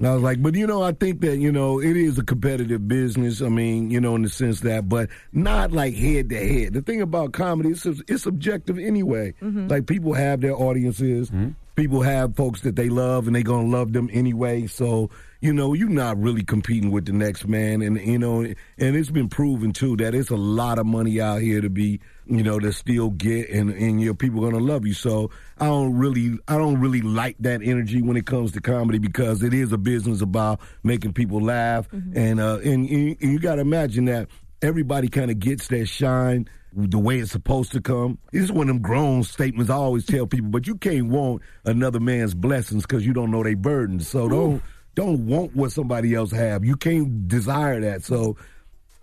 And I was like, but you know, I think that, you know, it is a competitive business. I mean, you know, in the sense that, but not like head to head. The thing about comedy is it's subjective anyway. Mm-hmm. Like people have their audiences. Mm-hmm. People have folks that they love and they're going to love them anyway. So, you know, you're not really competing with the next man. And, you know, and it's been proven too that it's a lot of money out here to be, you know, to still get and, and your people are going to love you. So I don't really, I don't really like that energy when it comes to comedy because it is a business about making people laugh. And, uh, and, and you got to imagine that everybody kind of gets their shine the way it's supposed to come. This is one of them grown statements I always tell people, but you can't want another man's blessings because you don't know their burdens. So don't don't want what somebody else have. You can't desire that. So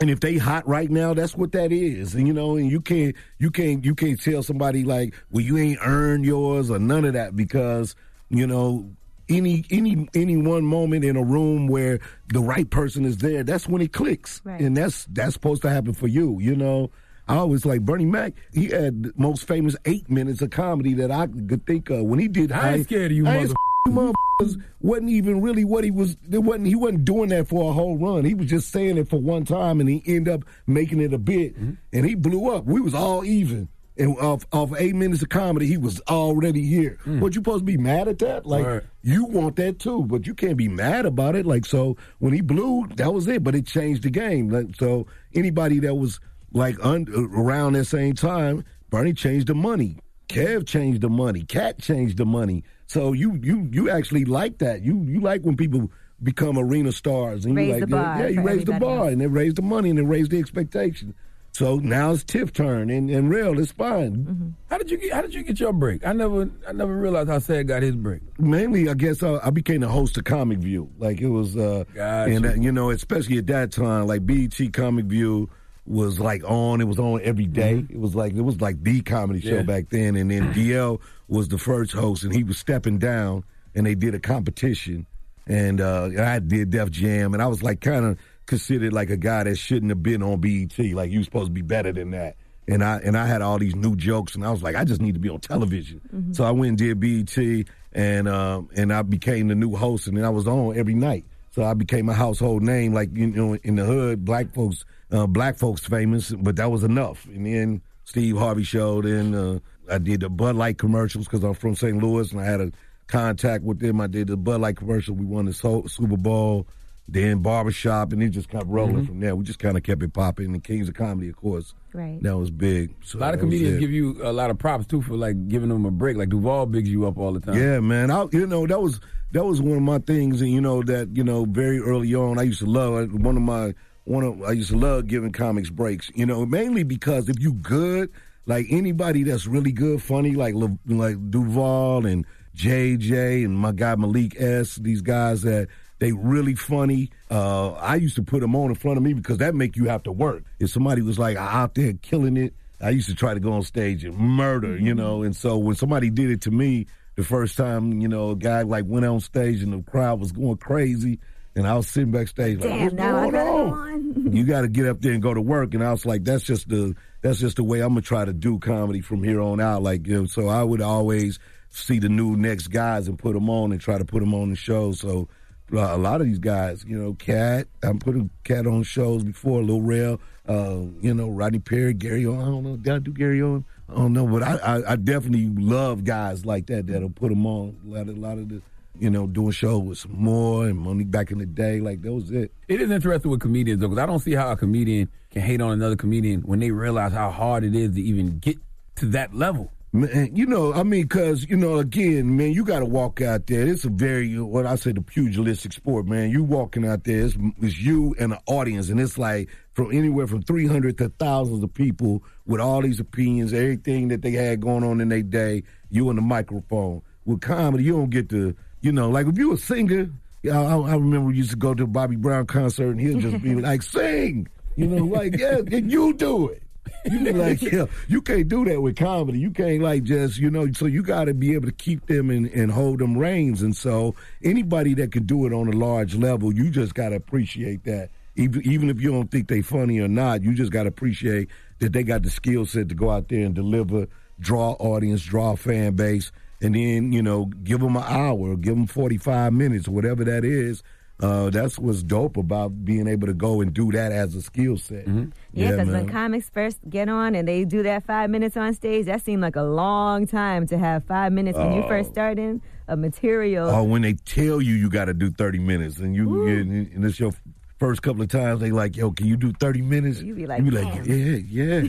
and if they hot right now, that's what that is. And you know, and you can't you can't you can't tell somebody like, well, you ain't earned yours or none of that because, you know, any any any one moment in a room where the right person is there, that's when it clicks. Right. And that's that's supposed to happen for you, you know. I always like Bernie Mac. He had the most famous eight minutes of comedy that I could think of when he did. I ain't scared of you, mother- motherfuckers wasn't even really what he was. It wasn't. He wasn't doing that for a whole run. He was just saying it for one time, and he ended up making it a bit, Mm-hmm. and he blew up. We was all even. And off, off eight minutes of comedy, he was already here. What you supposed to be mad at that? Like Mm. Right. you want that too, but you can't be mad about it. Like so, when he blew, that was it. But it changed the game. Like so, anybody that was like un, around that same time, Bernie changed the money. Kev changed the money. Katt changed the money. So you you you actually like that. You you like when people become arena stars and you Raise like the bar yeah, you raise the bar else. and they raise the money and they raise the expectation. So now it's Tiff turn and, and real, it's fine. Mm-hmm. How did you get? How did you get your break? I never, I never realized how Ced got his break. mainly, I guess uh, I became the host of Comic View. Like it was, uh, Gotcha. and uh, you know, especially at that time, like BET Comic View was like on. It was on every day. It was like it was like the comedy show Yeah. back then. And then DL was the first host, and he was stepping down, and they did a competition, and uh, I did Def Jam, and I was like kind of considered like a guy that shouldn't have been on BET. Like you supposed to be better than that. And I and I had all these new jokes, and I was like, I just need to be on television. So I went and did BET, and um, and I became the new host, and then I was on every night. So I became a household name, like you know, in the hood, black folks, uh, black folks famous, but that was enough. And then Steve Harvey showed, and uh, I did the Bud Light commercials because I'm from St. Louis, and I had a contact with them. I did the Bud Light commercial. We won the so- Super Bowl. Then barbershop, and it just kept rolling Mhm. from there. We just kind of kept it popping. And Kings of Comedy, of course, Right. that was big. So A lot of comedians give you a lot of props too for like giving them a break. Like Duval bigs you up all the time. Yeah, man. I, you know, that was that was one of my things, and you know that you know very early on, I used to love one of my one of I used to love giving comics breaks. You know, mainly because if you good, like anybody that's really good, funny, like Le- like Duval and JJ and my guy Malik S. These guys that they really funny. Uh, I used to put them on in front of me because that make you have to work. If somebody was like out there killing it, I used to try to go on stage and murder, you know. And so when somebody did it to me the first time, you know, a guy like went on stage and the crowd was going crazy, and I was sitting backstage like, Damn, what's now I going on? on. you got to get up there and go to work. And I was like, that's just the that's just the way I'm gonna try to do comedy from here on out. Like, you know, so I would always see the new next guys and put them on and try to put them on the show. So a lot of these guys, you know, Katt. I'm putting Katt on shows before, Lil Rel, uh, you know, Rodney Perry, Gary. I don't know, did I do Gary Owen? I don't know, but I, I, I definitely love guys like that that'll put them on. A lot of, a lot of the, you know, doing shows with Sommore and money back in the day, like that was it. It is interesting with comedians though, because I don't see how a comedian can hate on another comedian when they realize how hard it is to even get to that level. Man, you know, I mean, because, you know, again, man, you got to walk out there. It's a very, what I say, the pugilistic sport, man. You walking out there, it's, it's you and the audience, and it's like from anywhere from 300 to thousands of people with all these opinions, everything that they had going on in their day, you and the microphone. With comedy, you don't get to, you know, like if you a singer, I, I remember we used to go to a Bobby Brown concert, and he'll just be like, sing, you know, like, yeah, and you do it. You be like, yeah, you can't do that with comedy. You can't like just, you know, so you got to be able to keep them and, and hold them reins. And so anybody that can do it on a large level, you just got to appreciate that. Even, even if you don't think they funny or not, you just got to appreciate that they got the skill set to go out there and deliver, draw audience, draw fan base, and then, you know, give them an hour, give them 45 minutes, whatever that is. Uh, that's what's dope about being able to go and do that as a skill set. Yeah, because when comics first get on and they do that five minutes on stage, that seemed like a long time to have five minutes when you first starting a material. Oh, when they tell you you got to do 30 minutes and you and, and it's your first couple of times they like, yo, can you do 30 minutes? You be like, you be like, yeah, yeah,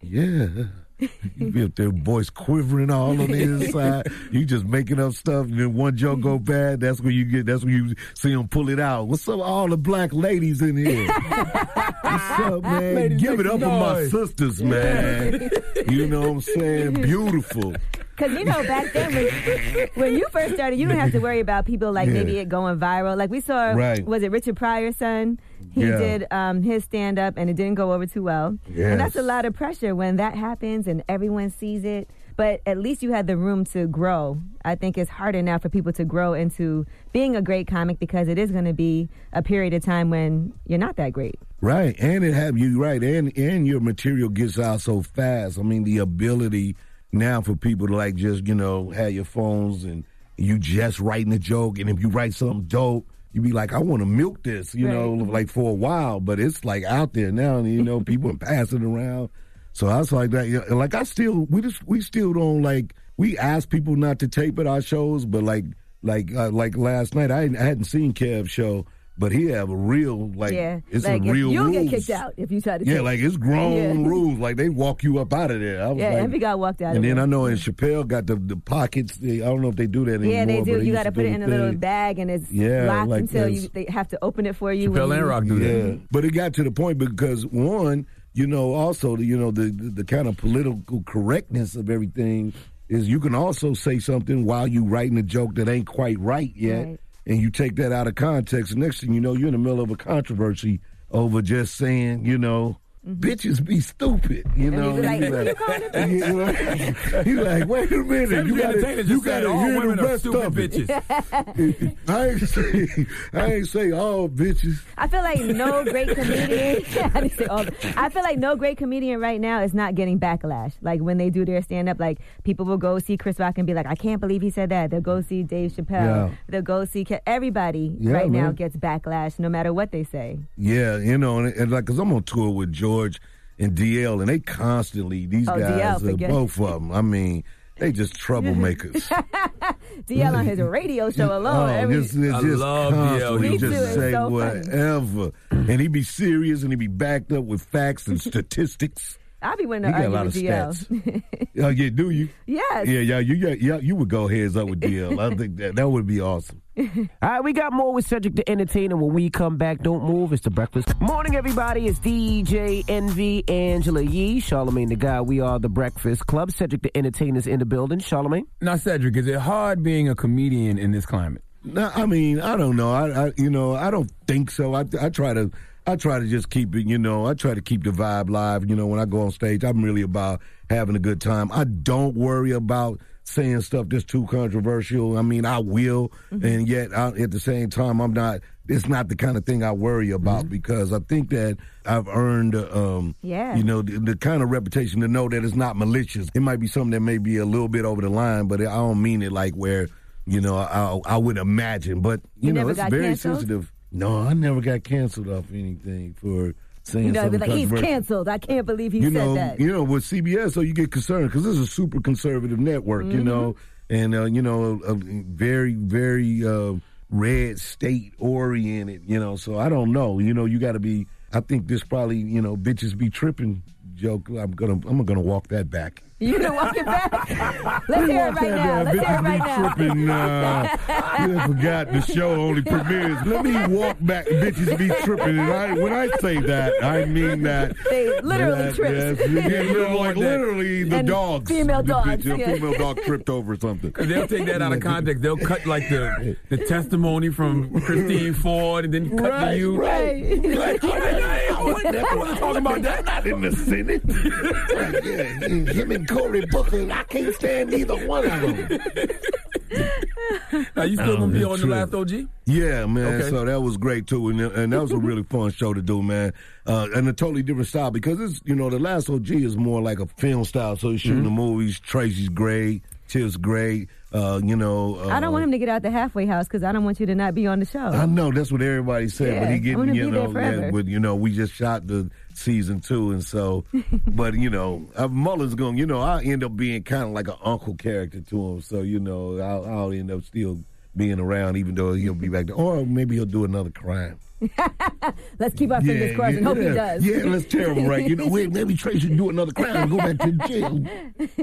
yeah. You be up there, voice quivering all on the inside. You just making up stuff, and then one joke go bad. That's when you get. That's when you see them pull it out. What's up, with all the black ladies in here? What's up, man? Ladies, Give it up some for my sisters, man. you know what I'm saying? Beautiful. Because you know, back then when, when you first started, you didn't have to worry about people like Yeah. maybe it going viral. Like we saw, Right. was it Richard Pryor's son? He Yeah. did um, his stand up and it didn't go over too well. And that's a lot of pressure when that happens and everyone sees it. But at least you had the room to grow. I think it's harder now for people to grow into being a great comic because it is going to be a period of time when you're not that great. Right, and it have you right, and and your material gets out so fast. I mean, the ability now for people to like just you know have your phones and you just writing a joke, and if you write something dope, you be like, I want to milk this, you know, like for a while. But it's like out there now, and you know, people are passing around. So I was like that. yeah, Like I still, we just we still don't like. We ask people not to tape at our shows, but like like uh, like last night, I, I hadn't seen Kev's show. But he have a real like yeah, it's like a real you'll rules. get kicked out if you try to. Yeah, take- like it's grown Yeah. rules. Like they walk you up out of there. I was Yeah, like, Envy got walked out. and of then there. I know in mm. Chappelle got the the pockets. They, I don't know if they do that anymore. Yeah, they do. but You got to put it in a little bag, and it's Yeah, locked like until you they have to open it for you. when you- Yeah, that. but it got to the point because one, you know, also the, you know the, the the kind of political correctness of everything is you can also say something while you writing a joke that ain't quite right yet, Right. And you take that out of context. Next thing you know, you're in the middle of a controversy over just saying, you know. Bitches be stupid, you Mm-hmm. And know. you be like, You "Who you calling a bitch?" you know, you like, wait a minute, you got Entertainer to just you got to all hear the rest of it. bitches. I ain't say I ain't say all bitches. I feel like no great comedian. I, didn't say all- I feel like no great comedian right now is not getting backlash. Like when they do their stand up, like people will go see Chris Rock and be like, "I can't believe he said that." They'll go see Dave Chappelle. Yeah. They'll go see Ke- everybody Yeah, right now gets backlash, no matter what they say. Yeah, you know, and, and like, cause I'm on tour with George and DL, and they constantly these Oh, guys, DL, uh, both of them. I mean, they just troublemakers. DL on his radio show alone. Oh, every- just, just, I just love DL. constantly Me just say so funny. whatever, and he be serious and he be backed up with facts and statistics. I'll be winning He to got a lot of DL. Oh yeah, do you? Yes. Yeah, yeah, you, yeah, yeah, you would go heads up with DL. I think that that would be awesome. All right, we got more with Cedric the Entertainer. When we come back, don't move. It's the breakfast. Morning, everybody. It's DJ Envy, Angela Yee, Charlemagne the God. We are the Breakfast Club. Cedric the Entertainer's in the building. Charlemagne. Now, Cedric, is it hard being a comedian in this climate? No, I mean, I don't know. I, I you know, I don't think so. I, I try to, I try to just keep it. You know, I try to keep the vibe live. You know, when I go on stage, I'm really about having a good time. I don't worry about saying stuff that's too controversial. I mean, I will, mm-hmm. and yet I, at the same time, I'm not. It's not the kind of thing I worry about mm-hmm. because I think that I've earned, uh, um, Yeah. you know, the, the kind of reputation to know that it's not malicious. It might be something that may be a little bit over the line, but I don't mean it like where you know, I, I would imagine. But you, You know, it's very canceled? sensitive. No, I never got canceled off anything for saying You know, something. like, he's canceled. I can't believe he you said know, that. you know, with CBS, so you get concerned because this is a super conservative network, you Mhm. know, and uh, you know, a, a very, very uh, red state oriented, you know. So I don't know, you know, you got to be. I think this probably, you know, bitches be tripping joke. I'm gonna, I'm gonna walk that back. You gonna walk it back? Let's hear it right now. Let's hear it right now. tripping. Uh, I forgot the show only premieres. Let me walk back. Bitches be tripping, and I when I say that, I mean that. They literally that, tripped. Yes, yeah, you know, like literally the And dogs. female dogs, bitch, a yeah. female dog tripped over something. They'll take that out of context. They'll cut like the the testimony from Christine Ford and then cut Right, to you. right. You're like, "Oh, I wasn't- I wasn't talking about that. Not in the Senate. Like, yeah, him and Cory Booker, I can't stand either one of them. Now you still gonna be on the last OG? Yeah, man. Okay. So that was great too, and, and that was a really fun show to do, man. Uh, and a totally different style because it's you know the last OG is more like a film style. So he's shooting Mm-hmm. the movies. Tracy's great. Tiff's great. Uh, you know. Uh, I don't want him to get out the halfway house because I don't want you to not be on the show. I know that's what everybody said, but Yeah, he I wanna getting you know, yeah, but you know, we just shot the season two, and so, but you know, uh, Mullen's going, you know, I end up being kind of like an uncle character to him, so you know, I'll, I'll end up still being around, even though he'll be back there, or maybe he'll do another crime. Let's keep our fingers crossed and hope he yeah. does. Yeah, that's terrible, right? You know, wait, maybe Tracy should do another crime and go back to jail.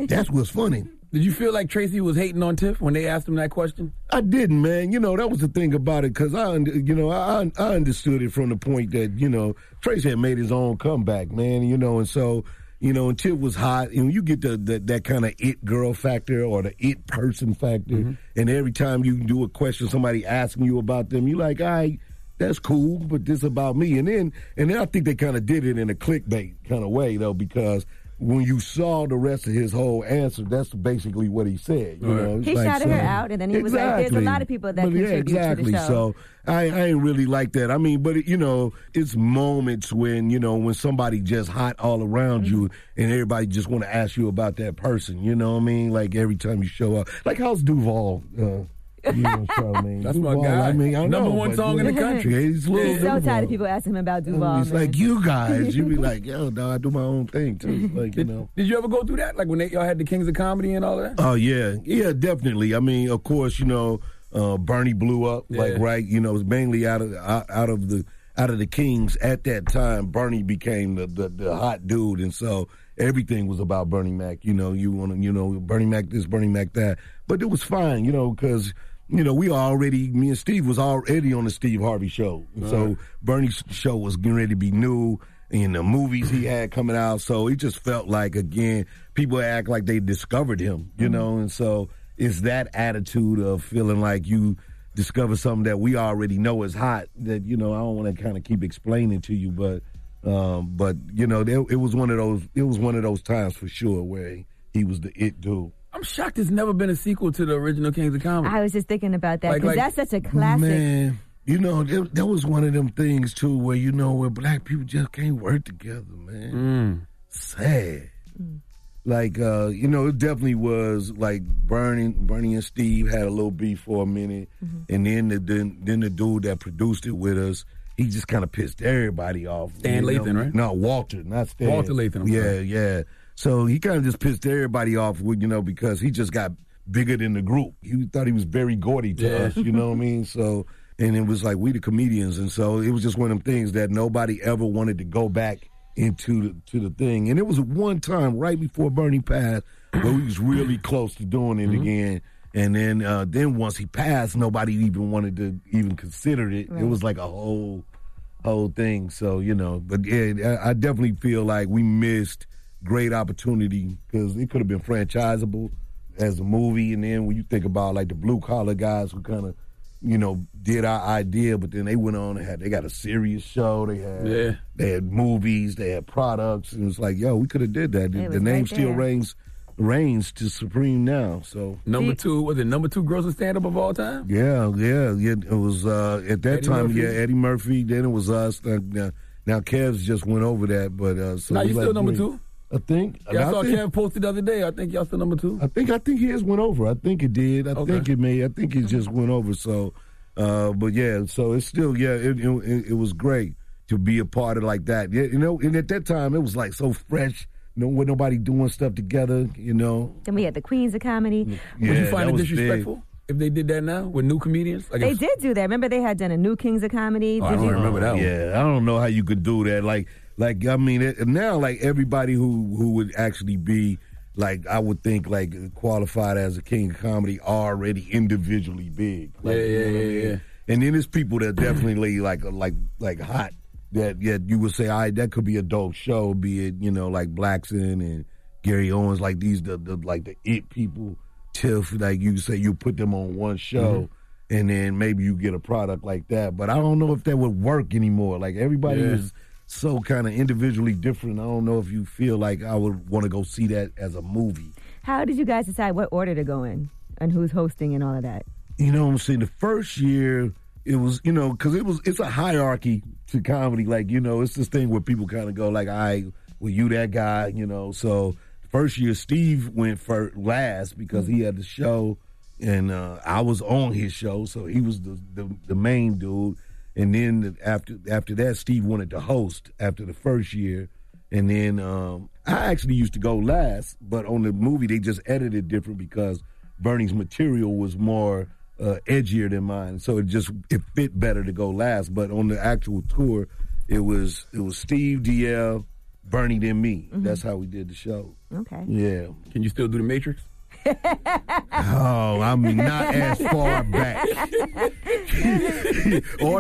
That's what's funny. Did you feel like Tracy was hating on Tiff when they asked him that question? I didn't, man. You know, that was the thing about it because I, you know, I, I understood it from the point that you know Tracy had made his own comeback, man. You know, and so you know, and Tiff was hot, and you get the, the that kind of it girl factor or the it person factor, mm-hmm. and every time you do a question, somebody asking you about them, you like, all right. That's cool, but this about me, and then and then I think they kind of did it in a clickbait kind of way though, because when you saw the rest of his whole answer, that's basically what he said. You know, He like shouted her out, and then he was like, "There's a lot of people that But yeah, contribute exactly. to the show." So I, I ain't really like that. I mean, but it, you know, it's moments when you know when somebody just hot all around you, Mm-hmm. and everybody just want to ask you about that person. You know what I mean? Like every time you show up, like how's Duval? Uh, you know, Charlemagne? That's my Duval, guy. I mean, I Number know, one song you in the country. He's little so Duval. tired of people asking him about Duval. It's like you guys. you'd be like, yo, dog, I do my own thing too. Like you know. Did you ever go through that? Like when they, y'all had the Kings of Comedy and all that? Oh yeah, yeah, definitely. I mean, of course, you know, uh, Bernie blew up like right. You know, it was mainly out of out, out of the out of the Kings at that time. Bernie became the, the the hot dude, and so everything was about Bernie Mac. You know, you want to, you know, Bernie Mac this, Bernie Mac that. But it was fine, you know, because. You know, we already, me and Steve was already on the Steve Harvey show. So Right. Bernie's show was getting ready to be new in the movies he had coming out. So it just felt like again, people act like they discovered him, you know, and so it's that attitude of feeling like you discover something that we already know is hot that, you know, I don't want to kind of keep explaining to you, but um, but you know, there, it was one of those it was one of those times for sure where he, he was the it dude. I'm shocked there's never been a sequel to the original Kings of Comedy. I was just thinking about that Like- because like- that's such a classic. Man, you know, that, that was one of them things too, where you know where black people just can't work together, man. Mm. Sad. Mm. Like, uh, you know, it definitely was like Bernie, Bernie and Steve had a little beef for a minute, mm-hmm. and then the then, then the dude that produced it with us, he just kind of pissed everybody off. Stan you? Lathan, right? No, Walter, not Stan. Walter Latham, I'm yeah, sorry. yeah. So he kind of just pissed everybody off, you know, because he just got bigger than the group. He thought he was very gaudy to Yeah. us, you know what I mean? So, and it was like we the comedians, and so it was just one of them things that nobody ever wanted to go back into the, to the thing. And it was one time right before Bernie passed where we was really close to doing it Mm-hmm. again. And then, uh, then once he passed, nobody even wanted to even consider it. It was like a whole whole thing. So you know, but yeah, I definitely feel like we missed great opportunity because it could have been franchisable as a movie. And then when you think about like the blue collar guys who kind of you know did our idea, but then they went on and had they got a serious show. They had Yeah. they had movies, they had products, and it's like yo, we could have did that. The, the name right still there. reigns reigns to supreme now. So Number two, was it number two grossest stand up of all time? yeah, yeah, yeah. It was uh, at that Eddie time. Murphy? Yeah, Eddie Murphy. Then it was us. Now, now, now Kev's just went over that, but uh, so Now you was still number three. two? I think. Yeah, I And saw think- Kev posted the other day. I think y'all still number two. I think I think he his went over. I think it did. I Okay. think it may. I think it just went over. So, uh, but yeah. So it's still yeah. It, it it was great to be a part of like that. Yeah, you know. And at that time, it was like so fresh. No, with nobody doing stuff together. You know. Then we had the Queens of Comedy. Would you find it was disrespectful if they did that now with new comedians? Like They if- did do that. Remember, they had done a new Kings of Comedy. Oh, I don't you- remember that one. Yeah, I don't know how you could do that. Like, like I mean, it, now like everybody who who would actually be like I would think like qualified as a king of comedy already individually big. Like, Yeah, you yeah, know what I yeah, mean? yeah. And then there's people that definitely like like like hot that yet you would say, all right, that could be a dope show, be it you know like Blackson and Gary Owens, like these the, the like the it people. Tiff, like you say, you put them on one show Mm-hmm. and then maybe you get a product like that. But I don't know if that would work anymore. Like everybody Yeah. is so kind of individually different. I don't know if you feel like I would want to go see that as a movie. How did you guys decide what order to go in and who's hosting and all of that? You know what I'm saying? The first year, it was, you know, because it was, it's a hierarchy to comedy. Like, you know, it's this thing where people kind of go, like, I, well, you that guy, you know. So, first year, Steve went first, last because he had the show, and uh, I was on his show, so he was the, the, the main dude. And then after after that, Steve wanted to host after the first year. And then um, I actually used to go last, but on the movie, they just edited different because Bernie's material was more uh, edgier than mine, so it just it fit better to go last. But on the actual tour, it was it was Steve, DL, Bernie, then me. That's how we did the show. Okay. Yeah. Can you still do the Matrix? Oh, I mean, not as far back. or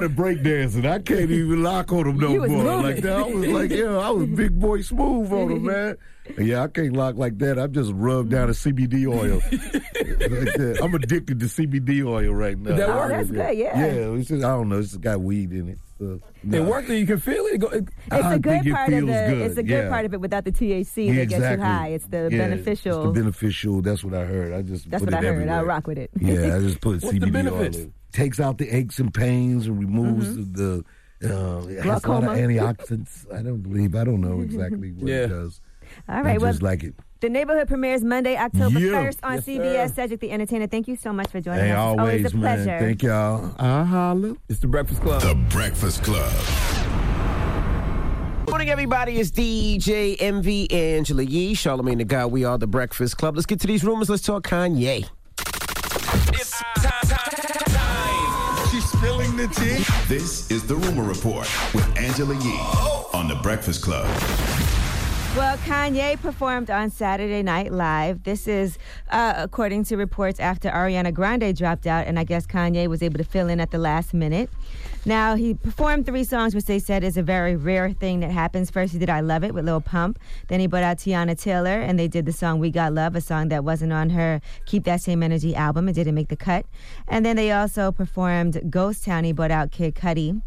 the breakdancing. I can't even lock on them no more. moving. Like that. I was like, yeah, I was big boy smooth on them, man. Yeah, I can't lock like that. I'm just rubbed down a CBD oil. like that. I'm addicted to CBD oil right now. That? Oh, that's good, yeah. Yeah, it's just, I don't know. It's got weed in it. So, It nah. worked and you can feel it. it, go, it It's I a good think it part of the. good, It's a good yeah. part of it without the THC Yeah, that gets you high. It's the Yeah, beneficial. It's the beneficial. That's what I heard. I just That's put what it I heard. I'll rock with it. Yeah, I just put What's the CBD benefits? oil in. Takes out the aches and pains and removes the. Uh, it has a lot of antioxidants. I don't believe. I don't know exactly what Yeah. it does. All right, I right. Well, just like it. The neighborhood premieres Monday, October Yeah. 1st on Yes, CBS. sir. Cedric the Entertainer. Thank you so much for joining Hey, us. It's always, always a man. pleasure. Thank y'all. Uh-huh, I holla. It's the Breakfast Club. The Breakfast Club. Morning, everybody. It's DJ Envy Angela Yee, Charlemagne the God. We are the Breakfast Club. Let's get to these rumors. Let's talk Kanye. It's time, time, time. She's spilling the tea. This is the Rumor Report with Angela Yee oh. on the Breakfast Club. Well, Kanye performed on Saturday Night Live. This is uh, according to reports after Ariana Grande dropped out, and I guess Kanye was able to fill in at the last minute. Now, he performed three songs, which they said is a very rare thing that happens. First, he did I Love It with Lil Pump. Then he brought out Teyana Taylor, and they did the song We Got Love, a song that wasn't on her Keep That Same Energy album. It didn't make the cut. And then they also performed Ghost Town. He brought out Kid Cudi.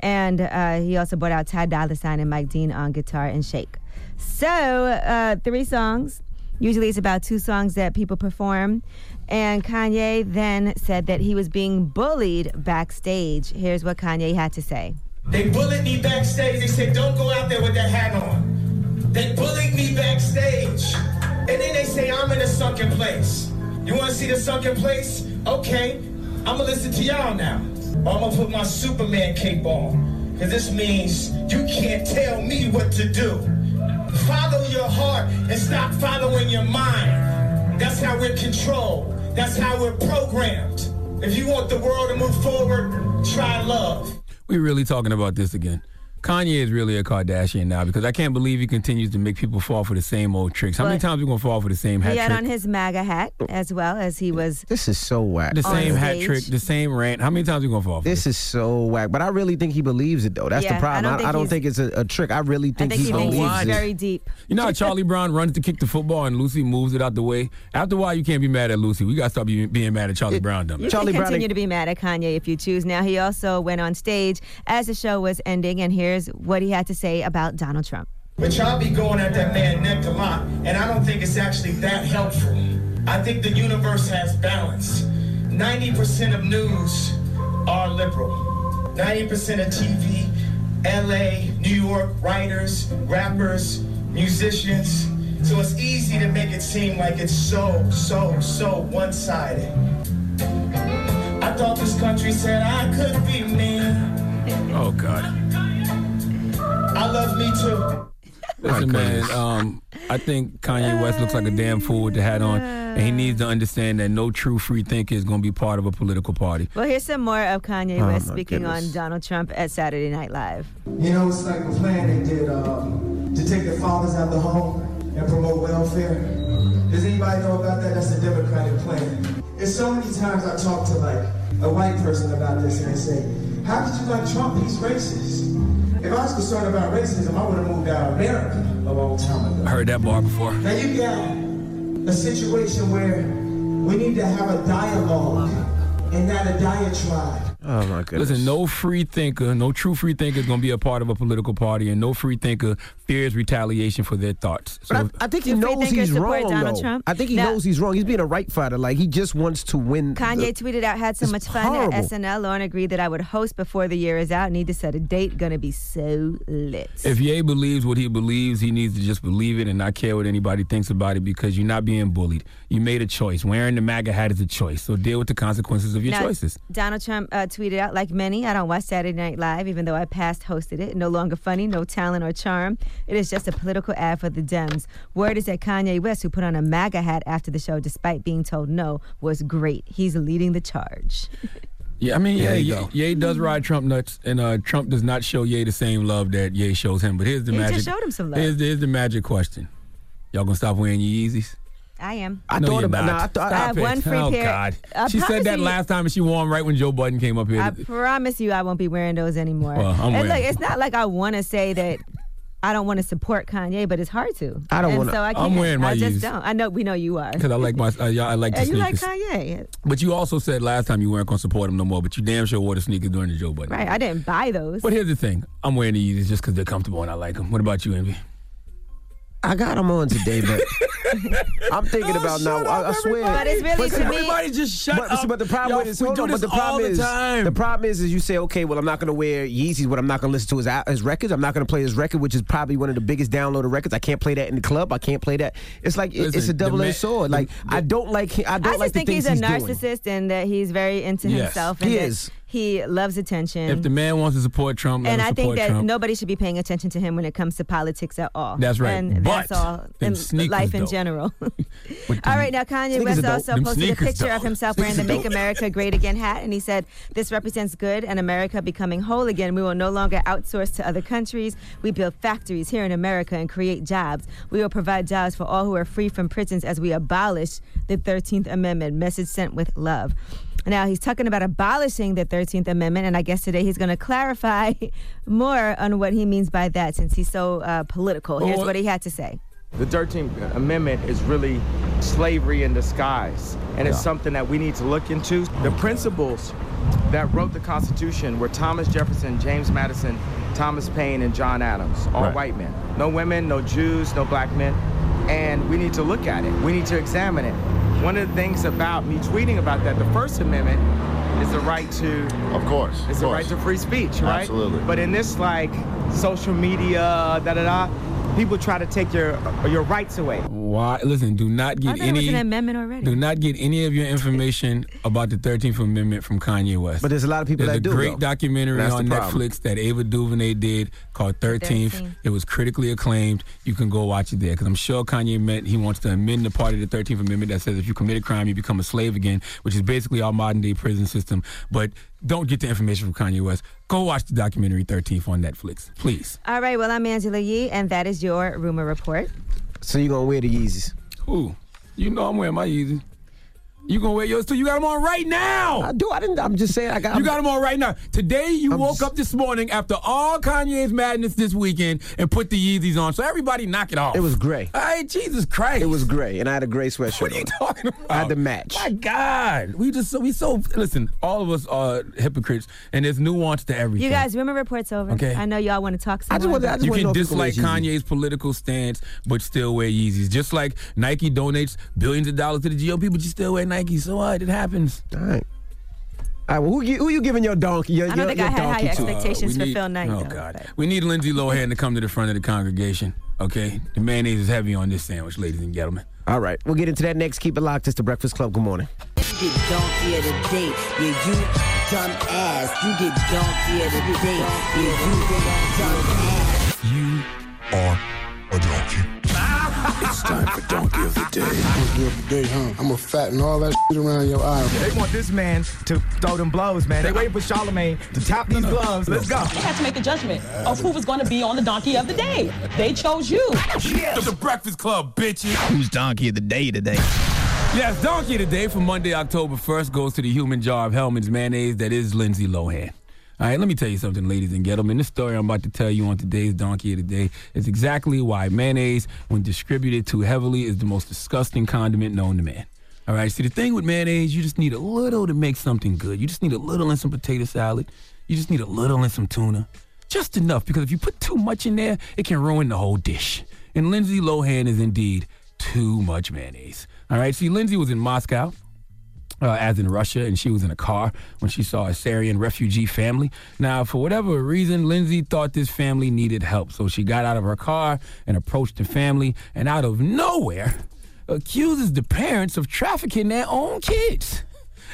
And uh, he also brought out Ty Dolla Sign and Mike Dean on guitar and shake. So, uh, three songs. Usually it's about two songs that people perform. And Kanye then said that he was being bullied backstage. Here's what Kanye had to say. They bullied me backstage. They said, don't go out there with that hat on. They bullied me backstage. And then they say, I'm in a sunken place. You want to see the sunken place? Okay. I'm going to listen to y'all now. I'm going to put my Superman cape on. Because this means you can't tell me what to do. Follow your heart and stop following your mind. That's how we're controlled. That's how we're programmed. If you want the world to move forward, try love. We're really talking about this again. Kanye is really a Kardashian now because I can't believe he continues to make people fall for the same old tricks. How many But- times we gonna fall for the same hat he had trick? on his MAGA hat as well as he was. This is so whack. the on same hat trick, the same rant. How many times are we gonna fall for? This This is so whack. But I really think he believes it, though. That's Yeah, the problem. I don't I don't, think think, it's a, a trick. I really I think, think he believes he's it. very deep. You know how Charlie Brown runs to kick the football and Lucy moves it out the way? After a while, you can't be mad at Lucy. We got to stop being, being mad at Charlie Brown, dumb. You Charlie can Brown- continue to be mad at Kanye if you choose. Now, he also went on stage as the show was ending, and here's what he had to say about Donald Trump. But y'all be going at that man neck a lot, and I don't think it's actually that helpful. I think the universe has balance. 90% of news are liberal. 90% of TV, LA, New York, writers, rappers, musicians. So it's easy to make it seem like it's so, so, so one sided. I thought this country said I could be me. Oh God. I love me too. Listen, man. Um, I think Kanye West looks like a damn fool with the hat on, and he needs to understand that no true free thinker is going to be part of a political party. Well, here's some more of Kanye Oh, West speaking goodness. on Donald Trump at Saturday Night Live. You know, it's like a plan they did um, to take the fathers out of the home and promote welfare. Does anybody know about that? That's a Democratic plan. And so many times I talk to like a white person about this and they say, how could you like Trump? He's racist. If I was concerned about racism, I would have moved out of America a long time ago. I heard that bar before. Now you got a situation where we need to have a dialogue and not a diatribe. Oh my goodness. Listen, no free thinker, no true free thinker is going to be a part of a political party, and no free thinker fears retaliation for their thoughts. So, But I, I think he knows he's wrong. Donald though. Trump? I think he Now- knows he's wrong. He's being a right fighter. Like he just wants to win. Kanye the- tweeted out, had so much fun horrible. at SNL. Lauren agreed that I would host before the year is out. Need to set a date. Gonna be so lit. if Ye believes what he believes, he needs to just believe it and not care what anybody thinks about it because you're not being bullied. You made a choice. Wearing the MAGA hat is a choice. So deal with the consequences of your Now, choices. Donald Trump uh, tweeted out, like many, I don't watch Saturday Night Live, even though I past hosted it. No longer funny, no talent or charm. It is just a political ad for the Dems. Word is that Kanye West, who put on a MAGA hat after the show despite being told no, was great. He's leading the charge. Yeah, I mean, yeah, There you Ye. Ye does ride Trump nuts, and uh, Trump does not show Ye the same love that Ye shows him. But here's the He just showed him some love. Here's, here's the magic question. Y'all gonna stop wearing your Yeezys? I am. I no, thought you're about- not. nah, I thought- I Stop have it. one free oh, pair- God. I she said that you- last time, and she wore them right when Joe Budden came up here. I promise you, I won't be wearing those anymore. Well, I'm and wearing look, them. it's not like I want to say that I don't want to support Kanye, but it's hard to. I don't And wanna- So I I'm wearing my I just Yeezys. don't. I know we know you are. Because I like my, uh, yeah, I like the And you like. Kanye, But you also said last time you weren't gonna support him no more. But you damn sure wore the sneakers during the Joe Budden. right? I didn't buy those. But here's the thing: I'm wearing the Yeezys just because they're comfortable and I like them. What about you, Envy? I got him on today, but I'm thinking oh, about now. I, I swear. But it's really But- to me- Everybody just shut but, up. But the problem Y'all, is, we hold do on, but the problem all the is, time. the problem is, is you say, okay, well, I'm not going to wear Yeezys. What I'm not going to listen to his his records. I'm not going to play his record, which is probably one of the biggest downloaded records. I can't play that in the club. I can't play that. It's like it- it's a double edged sword. Like I don't like. hi- I don't I just like the think he's a he's doing. narcissist and that he's very into Yes. himself. And He that is. He loves attention. If the man wants to support Trump, and I think that Trump. nobody should be paying attention to him when it comes to politics at all. That's right. And But that's all them in sneakers, life in general. all right, now Kanye West also Them posted a picture of though. himself wearing the Make. America Great Again hat, and he said, This represents good and America becoming whole again. We will no longer outsource to other countries. We build factories here in America and create jobs. We will provide jobs for all who are free from prisons as we abolish the 13th Amendment. Message sent with love. Now he's talking about abolishing the 13th Amendment, and I guess today he's going to clarify more on what he means by that since he's so uh, political. Here's what he had to say. The 13th Amendment is really slavery in disguise, and it's something that we need to look into. The principles that wrote the Constitution were Thomas Jefferson, James Madison, Thomas Paine, and John Adams, all Right. white men. No women, no Jews, no black men. And we need to look at it. We need to examine it. One of the things about me tweeting about that, the First Amendment is the right to, of course, it's of the course. right to free speech, right? Absolutely. But in this like social media, da da da, people try to take your your rights away. Why? Listen, do not get thought it any. an amendment already. Do not get any of your information about the 13th Amendment from Kanye West. But there's a lot of people There's that do, There's a great though. documentary That's on. Netflix that Ava DuVernay did called 13th. 13th. It was critically acclaimed. You can go watch it there because I'm sure Kanye meant he wants to amend the part of the 13th Amendment that says if you commit a crime, you become a slave again, which is basically our modern day prison system. But don't get the information from Kanye West. Go watch the documentary 13th on Netflix, please. All right, well, I'm Angela Yee, and that is your rumor report. So you gonna wear the Yeezys? Who? You know I'm wearing my Yeezys. You gonna wear yours too? You got them on right now. I do. I didn't. I'm just saying. I got. You got them on right now. Today you woke up this morning after all Kanye's madness this weekend and put the Yeezys on. So everybody knock it off. It was gray. Hey, Jesus Christ. It was gray, and I had a gray sweatshirt. What are you on. talking about? I had to match. My God, we just so we so listen. All of us are hypocrites, and there's nuance to everything. You guys, rumor report's over. Okay. I know y'all want to talk some I just more, wanted- I just you wanna can know you can wear dislike Yeezys. Kanye's political stance, but still wear Yeezys. Just like Nike donates billions of dollars to the GOP, but you still wear Nike. So what? It happens. All right. All right. Well, who, you- who you giving your donkey? Your, I don't your, think your I had high to? expectations Uh, we for Phil Knight. Oh though, God, but- we need Lindsay Lohan to come to the front of the congregation. Okay, the mayonnaise is heavy on this sandwich, ladies and gentlemen. All right, we'll get into that next. Keep it locked. It's the Breakfast Club. Good morning. You get donkey of the day. Yeah, you dumb ass. You get donkey of the day. Yeah, you dumb ass. You are a donkey. It's time for Donkey of the Day. Donkey of the day, huh? I'm gonna fatten all that shit around your eye. They want this man to throw them blows, man. They waiting for Charlemagne to tap these gloves. Let's go. They had to make a judgment of who was going to be on the donkey of the day. They chose you. Yes. The Breakfast Club, bitches. Who's donkey of the day today? Yes, Donkey today for Monday, October 1st goes to the human jar of Hellmann's mayonnaise that is Lindsay Lohan. All right, let me tell you something, ladies and gentlemen. This story I'm about to tell you on today's Donkey of the Day is exactly why mayonnaise, when distributed too heavily, is the most disgusting condiment known to man. All right, see, the thing with mayonnaise, you just need a little to make something good. You just need a little in some potato salad. You just need a little in some tuna. Just enough, because if you put too much in there, it can ruin the whole dish. And Lindsay Lohan is indeed too much mayonnaise. All right, see, Lindsay was in Moscow uh, as in Russia, and she was in a car when she saw a Syrian refugee family. Now, for whatever reason, Lindsay thought this family needed help, so she got out of her car and approached the family, and out of nowhere, accuses the parents of trafficking their own kids.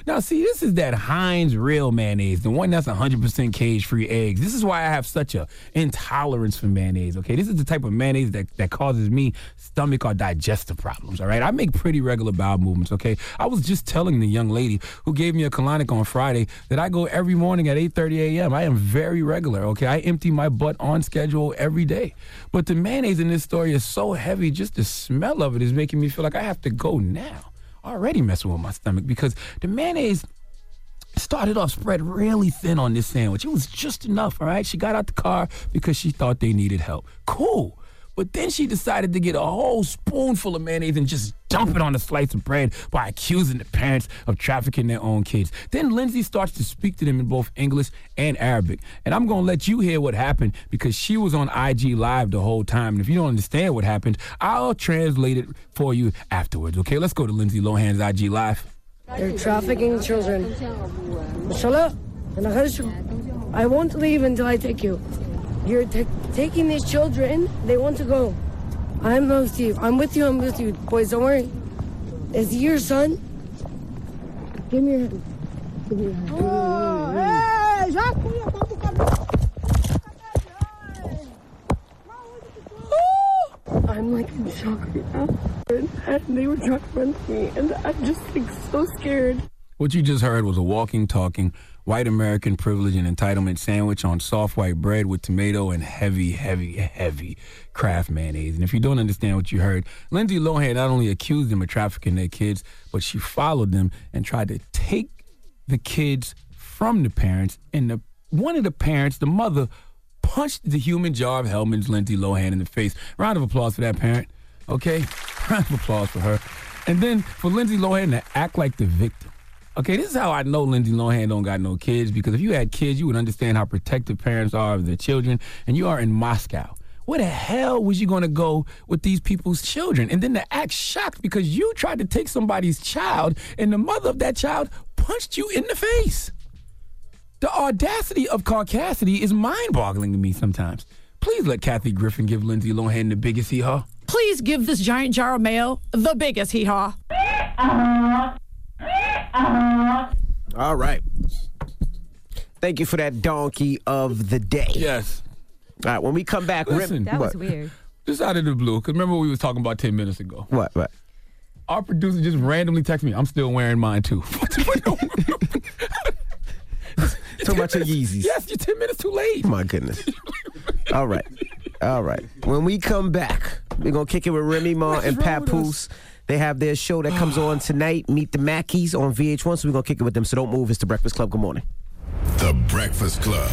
Now, see, this is that Heinz real mayonnaise, the one that's 100% cage-free eggs. This is why I have such a intolerance for mayonnaise, okay? This is the type of mayonnaise that, that causes me stomach or digestive problems, all right? I make pretty regular bowel movements, okay? I was just telling the young lady who gave me a colonic on Friday that I go every morning at 8.30 a.m. I am very regular, okay? I empty my butt on schedule every day. But the mayonnaise in this story is so heavy, just the smell of it is making me feel like I have to go now already messing with my stomach because the mayonnaise started off spread really thin on this sandwich. It was just enough, all right? She got out the car because she thought they needed help. Cool. But then she decided to get a whole spoonful of mayonnaise and just dump it on a slice of bread by accusing the parents of trafficking their own kids. Then Lindsay starts to speak to them in both English and Arabic. And I'm going to let you hear what happened because she was on IG Live the whole time. And if you don't understand what happened, I'll translate it for you afterwards, okay? Let's go to Lindsay Lohan's IG Live. They're trafficking children. I won't leave until I take you. You're ta taking these children. They want to go. I'm with you. I'm with you. I'm with you. Boys, don't worry. Is he your son? Give me your hand. Give me your hand. I'm like in shock right now. And they were trying to run to me, and I'm just like so scared. What you just heard was a walking, talking, white American privilege and entitlement sandwich on soft white bread with tomato and heavy, heavy, heavy Kraft mayonnaise. And if you don't understand what you heard, Lindsay Lohan not only accused them of trafficking their kids, but she followed them and tried to take the kids from the parents. And the one of the parents, the mother, punched the human jar of Hellmann's Lindsay Lohan in the face. Round of applause for that parent. Okay? Round of applause for her. And then for Lindsay Lohan to act like the victim. Okay, this is how I know Lindsay Lohan don't got no kids because if you had kids, you would understand how protective parents are of their children, and you are in Moscow. Where the hell was you going to go with these people's children? And then to act shocked because you tried to take somebody's child, and the mother of that child punched you in the face. The audacity of caucasity is mind-boggling to me sometimes. Please let Kathy Griffin give Lindsay Lohan the biggest hee-haw. Please give this giant jar of mayo the biggest hee haw. Uh-huh. Uh-huh. All right. Thank you for that donkey of the day. Yes. All right, when we come back, Listen. That was what? weird. Just out of the blue, because remember we was talking about 10 minutes ago. What? What? Our producer just randomly texted me, I'm still wearing mine too. Talk about your Yeezys. yes, you're 10 minutes too late. My goodness. All right. All right. When we come back, we're going to kick it with Remy Ma and Papoose. They have their show that comes on tonight, Meet the Mackies on VH1. So we're going to kick it with them. So don't move. It's The Breakfast Club. Good morning. The Breakfast Club.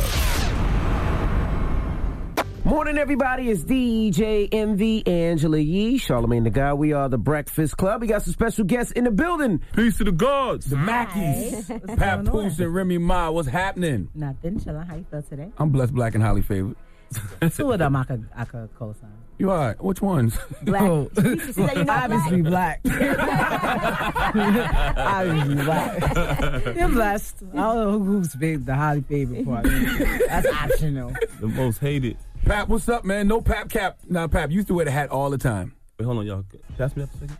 Morning, everybody. It's DJ Envy Angela Yee, Charlemagne the God. We are The Breakfast Club. We got some special guests in the building. Peace to the gods. The Mackies. going Papoose and Remy Ma. What's happening? Nothing. Chillin'. How you feel today? I'm blessed, black, and highly favored. Two of them I could I could co-sign. You all right? Which ones? Black. Oh. She said you're not Obviously black. Obviously black. You're blessed. I don't know who's big, the highly favored part. That's optional. The most hated. Pap, what's up, man? No Pap cap. Nah, Pap, you used to wear the hat all the time. Wait, hold on, y'all. Pass me that for a second.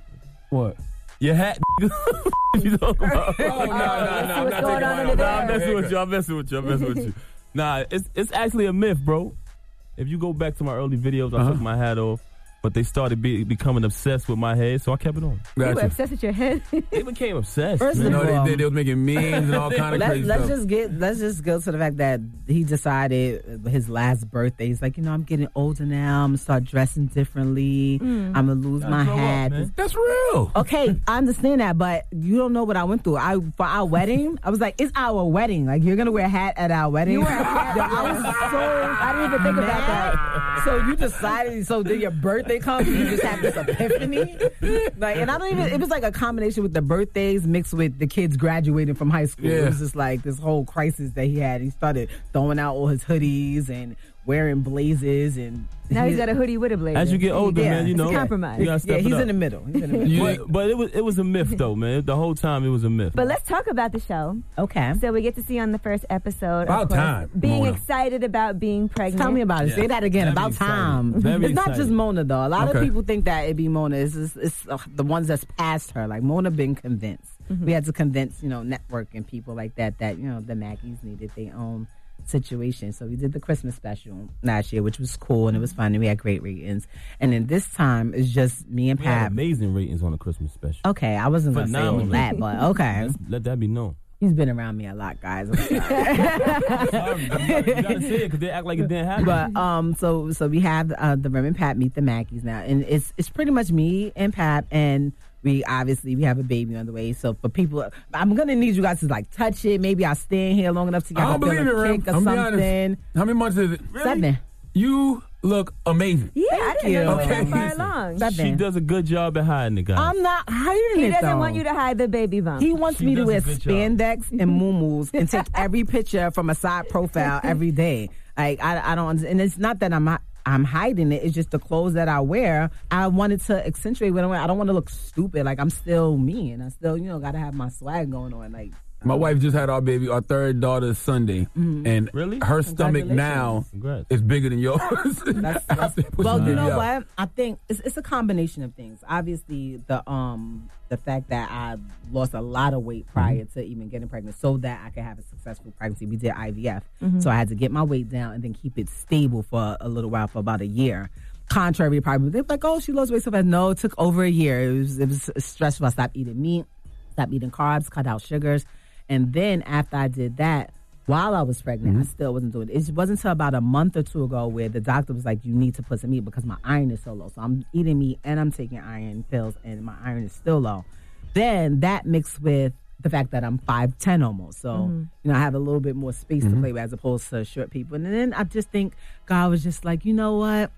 What? Your hat. you talking about? Oh, no, no, no. I'm not taking mine Nah, off. I'm messing with you. I'm messing with you. I'm messing with you. Nah, it's it's actually a myth, bro. If you go back to my early videos, I Uh-huh. took my hat off, but they started be, becoming obsessed with my head, so I kept it on. You were obsessed with your head. They became obsessed. First man. of all, they, they was making memes and all kind of Let, crazy let's stuff. just get let's just go to the fact that he decided his last birthday. He's like, you know, I'm getting older now. I'm gonna start dressing differently. Mm. I'm gonna lose Gotta my grow up, hat. That's real. Okay, I understand that, but you don't know what I went through. I for our wedding, I was like, it's our wedding. Like you're gonna wear a hat at our wedding. You wear a hat. I was so I didn't even think about that. So you decided. So did your birthday comes, and you just have this epiphany. Like, and I don't even. It was like a combination with the birthdays mixed with the kids graduating from high school. It was just like this whole crisis that he had. He started throwing out all his hoodies and wearing blazers and. Now he's got a hoodie with a blazer. As you get older, Yeah, man, you it's a know, compromise. You gotta step Yeah, it he's up. in the middle. In the middle. But, but it was it was a myth though, man. The whole time it was a myth. But let's talk about the show. Okay. So we get to see on the first episode. About course, time, Being Mona. excited about being pregnant. Tell me about it. Say that again. Very about time. Very it's not just. Mona though. A lot Okay. of people think that it'd be Mona. It's, it's, it's uh, the ones that's past her. Like Mona been convinced. Mm-hmm. We had to convince you know network and people like that that you know the Mackies needed their own situation. So we did the Christmas special last year, which was cool and it was fun and we had great ratings. And then this time it's just me and Pat. amazing ratings on the Christmas special. Okay, I wasn't gonna say all that, but okay. Let's let that be known. He's been around me a lot, guys. I'm sorry. you gotta say it because they act like it didn't happen. But um, so so we have uh, the Rem and Pat meet the Mackies now, and it's it's pretty much me and Pat, and we obviously we have a baby on the way. So for people, I'm gonna need you guys to like touch it. Maybe I'll stay here long enough to get I don't believe it, Rem. or I'm something. honest. How many months is it? Seven. You look amazing. Yeah, I didn't know you were Okay. that far along. she does a good job at hiding it, guys. I'm not hiding He it. doesn't though. want you to hide the baby bump. He wants She me to wear a good job. spandex and muumuus and take every picture from a side profile every day. Like I, I don't, and it's not that I'm hi- I'm hiding it. It's just the clothes that I wear. I wanted to accentuate what I wear. I don't want to look stupid. Like I'm still me, and I still, you know, got to have my swag going on. Like My wife just had our baby, our third daughter Sunday, Mhm. and really her stomach now Congrats. is bigger than yours. That's, that's, well, you know what? I think it's, it's a combination of things. Obviously, the um the fact that I lost a lot of weight prior to even getting pregnant, so that I could have a successful pregnancy. We did IVF, Mhm. so I had to get my weight down and then keep it stable for a little while, for about a year. Contrary, to probably they're like, "Oh, she lost weight so fast." No, it took over a year. It was it was stressful. I stopped eating meat, stopped eating carbs, cut out sugars, and then after I did that, while I was pregnant, I still wasn't doing it. It wasn't until about a month or two ago where the doctor was like, "You need to put some meat because my iron is so low." So I'm eating meat and I'm taking iron pills, and my iron is still low. Then that mixed with the fact that I'm five ten almost, so Mhm. you know I have a little bit more space to play with as opposed to short people. And then I just think God was just like, you know what?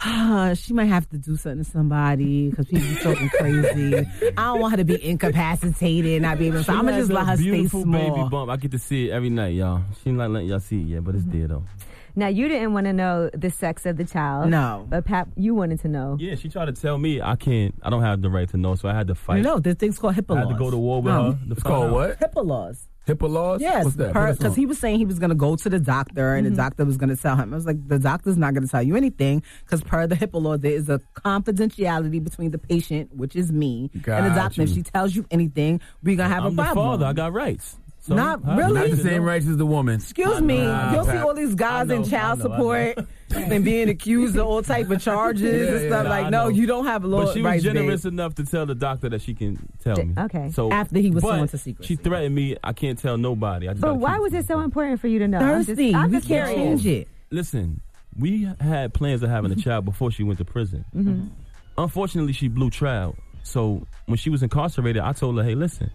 she might have to do something to somebody because people be talking crazy. I don't want her to be incapacitated and not be able to. She I'm gonna just let her stay beautiful small. baby bump. I get to see it every night, y'all. She not letting y'all see it yet, but it's mm-hmm. there though. Now you didn't want to know the sex of the child. No. but Pap, you wanted to know. Yeah, she tried to tell me I can't. I don't have the right to know, so I had to fight. No, there's things called HIPAA I had to go to war with No. her. to It's find called out. what? HIPAA laws. HIPAA laws? Yes, What's that? Put us because he was saying he was going to go to the doctor and the mm-hmm. doctor was going to tell him. I was like, the doctor's not going to tell you anything because per the HIPAA law, there is a confidentiality between the patient, which is me, and the Got doctor. If she tells you anything, we're going to have I'm a the problem. father. I got rights. So Not I- really. Not the same rights as the woman. Excuse me. Nah, You'll see all these guys know, in child know, support and being accused of all type of charges Yeah, and stuff. yeah, like, I no, know. you don't have law But she was rights. babe. generous enough to tell the doctor that she can tell me. okay. So After he was sworn to secrecy. She threatened me. I can't tell nobody. I just But why was it so important for you to know? I'm Thirsty. just, I'm We just can't change it. Listen, we had plans of having a child before she went to prison. Mhm. Unfortunately, she blew trial. So when she was incarcerated, I told her, "Hey, listen,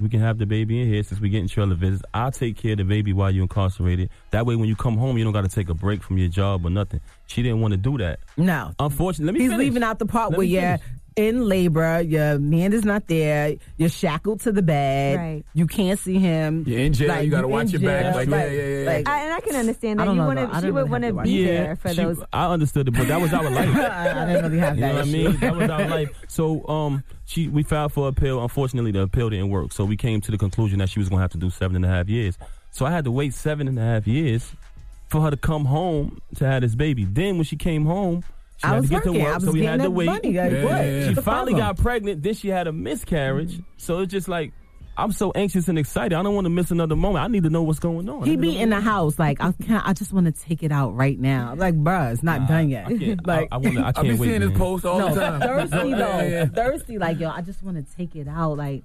we can have the baby in here since we getting trailer visits. I'll take care of the baby while you're incarcerated. That way, when you come home, you don't got to take a break from your job or nothing." She didn't want to do that. No. Unfortunately, let me He's finish. leaving out the part Let where finish. In labor, your man is not there, you're shackled to the bed, Right. you can't see him. You're in jail, Like, you gotta in watch your back. jail, Like, yeah, yeah, yeah, yeah. like- I, and I can understand I that. don't You know, want though. I to. She didn't would want to to be yeah, there for she- those. I understood it, but that was our life. I didn't really have You know that what I mean? That was our life. So um, she we filed for appeal. Unfortunately, the appeal didn't work. So we came to the conclusion that she was going to have to do seven and a half years. So I had to wait seven and a half years for her to come home to have this baby. Then when she came home, she I had was to get working. to I work, was so we getting had to wait. money. Like, Yeah, what? yeah, yeah. She The finally problem. got pregnant. Then she had a miscarriage. Mm-hmm. So it's just like I'm so anxious and excited. I don't want to miss another moment. I need to know what's going on. He be in the house like I can't. I just want to take it out right now. I'm like, bruh, it's not done yet. I can't- like, I- I wanna- I I be wait, seeing his man. post all no, the time. Thirsty though, yeah. thirsty. Like, yo, I just want to take it out. Like,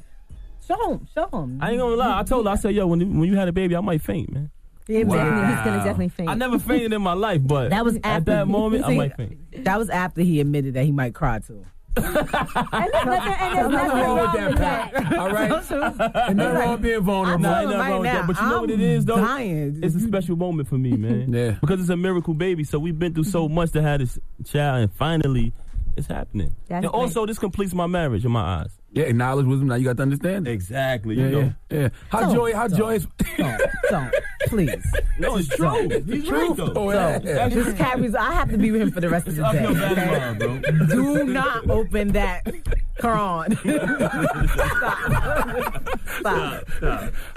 show him, show him. I ain't gonna lie. I told her, I said, yo, when you, when you had a baby, I might faint, man. Yeah, definitely. He's gonna definitely faint. I never fainted in my life, but That was at that moment, I might faint. That was after he admitted that he might cry too. And there's nothing, and there's nothing wrong with that. All right. And nothing wrong being vulnerable. Nah, I ain't told him nothing right wrong with that. now, But you know what it is, I'm though? dying. It's a special moment for me, man. yeah. Because it's a miracle baby. So we've been through so mm-hmm. much to have this child, and finally, it's happening. That's and also, this completes my marriage in my eyes. Yeah, acknowledge wisdom. Now you got to understand. it. Exactly. Yeah, you know. yeah, yeah. How Don't, joy? How don't, joyous? Don't, don't, please. No, it's true. He's right, though. Oh, yeah. So, this carries. I have to be with him for the rest of the I day. feel bad okay? tomorrow, bro. Do not open that Quran. Stop.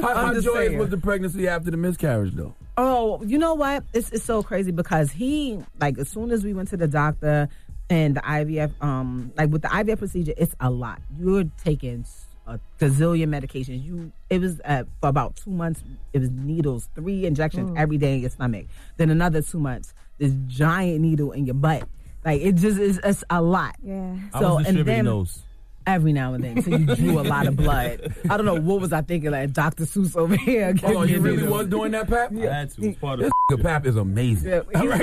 How, I'm how just joyous saying. was the pregnancy after the miscarriage, though? Oh, you know what? It's it's so crazy because he like as soon as we went to the doctor and the IVF, um, like with the IVF procedure, it's a lot. You're taking a gazillion medications. You it was uh, for about two months. It was needles, three injections Mm. every day in your stomach. Then another two months, this giant needle in your butt. Like it just is it's a lot. Yeah. I So was and distributing then those. Every now and then, so you drew a lot of blood. I don't know what was I thinking, like Dr. Seuss over here. Hold on, you really was doing that, Pap? I had to. It's part of the Pap is amazing. Yeah, All he- right.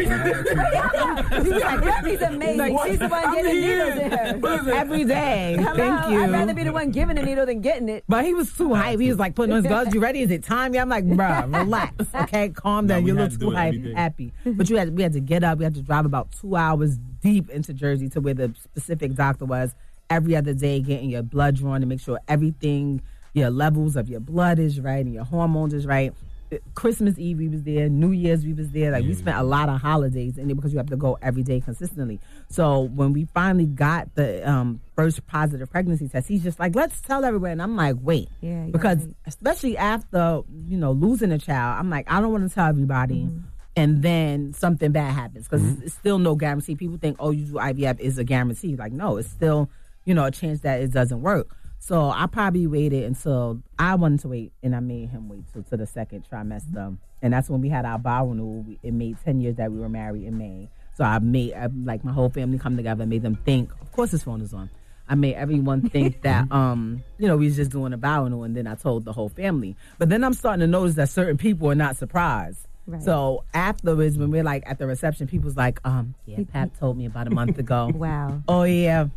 He's like, he's amazing. Like, She's the one I'm getting here. needles in her. Listen, every day. Hello. Thank you. I'd rather be the one giving the needle than getting it. But he was too hype. He was like putting on his gloves. You ready? Is it time? Yeah, I'm like, bruh, relax. Okay, calm down. we you look too do hype, happy. But you had we had to get up. We had to drive about two hours deep into Jersey to where the specific doctor was. Every other day, getting your blood drawn to make sure everything, your levels of your blood is right and your hormones is right. Christmas Eve we was there, New Year's we was there. Like we spent a lot of holidays in there because you have to go every day consistently. So when we finally got the um, first positive pregnancy test, he's just like, "Let's tell everyone." And I'm like, "Wait," Yeah, because gotta especially after you know losing a child, I'm like, I don't want to tell everybody. Mm-hmm. And then something bad happens because it's still no guarantee. People think, oh, you do IVF is a guarantee. Like, no, it's still, you know, a chance that it doesn't work. So I probably waited until I wanted to wait, and I made him wait till to the second trimester, and that's when we had our vow renewal. We- It made ten years that we were married in May. So I made I, like my whole family come together, and made them think. Of course, his phone is on. I made everyone think that um, you know, we was just doing a vow renewal, and then I told the whole family. But then I'm starting to notice that certain people are not surprised. Right. So afterwards, when we're like at the reception, people's like, um, yeah, Pap told me about a month ago. Wow. Oh yeah.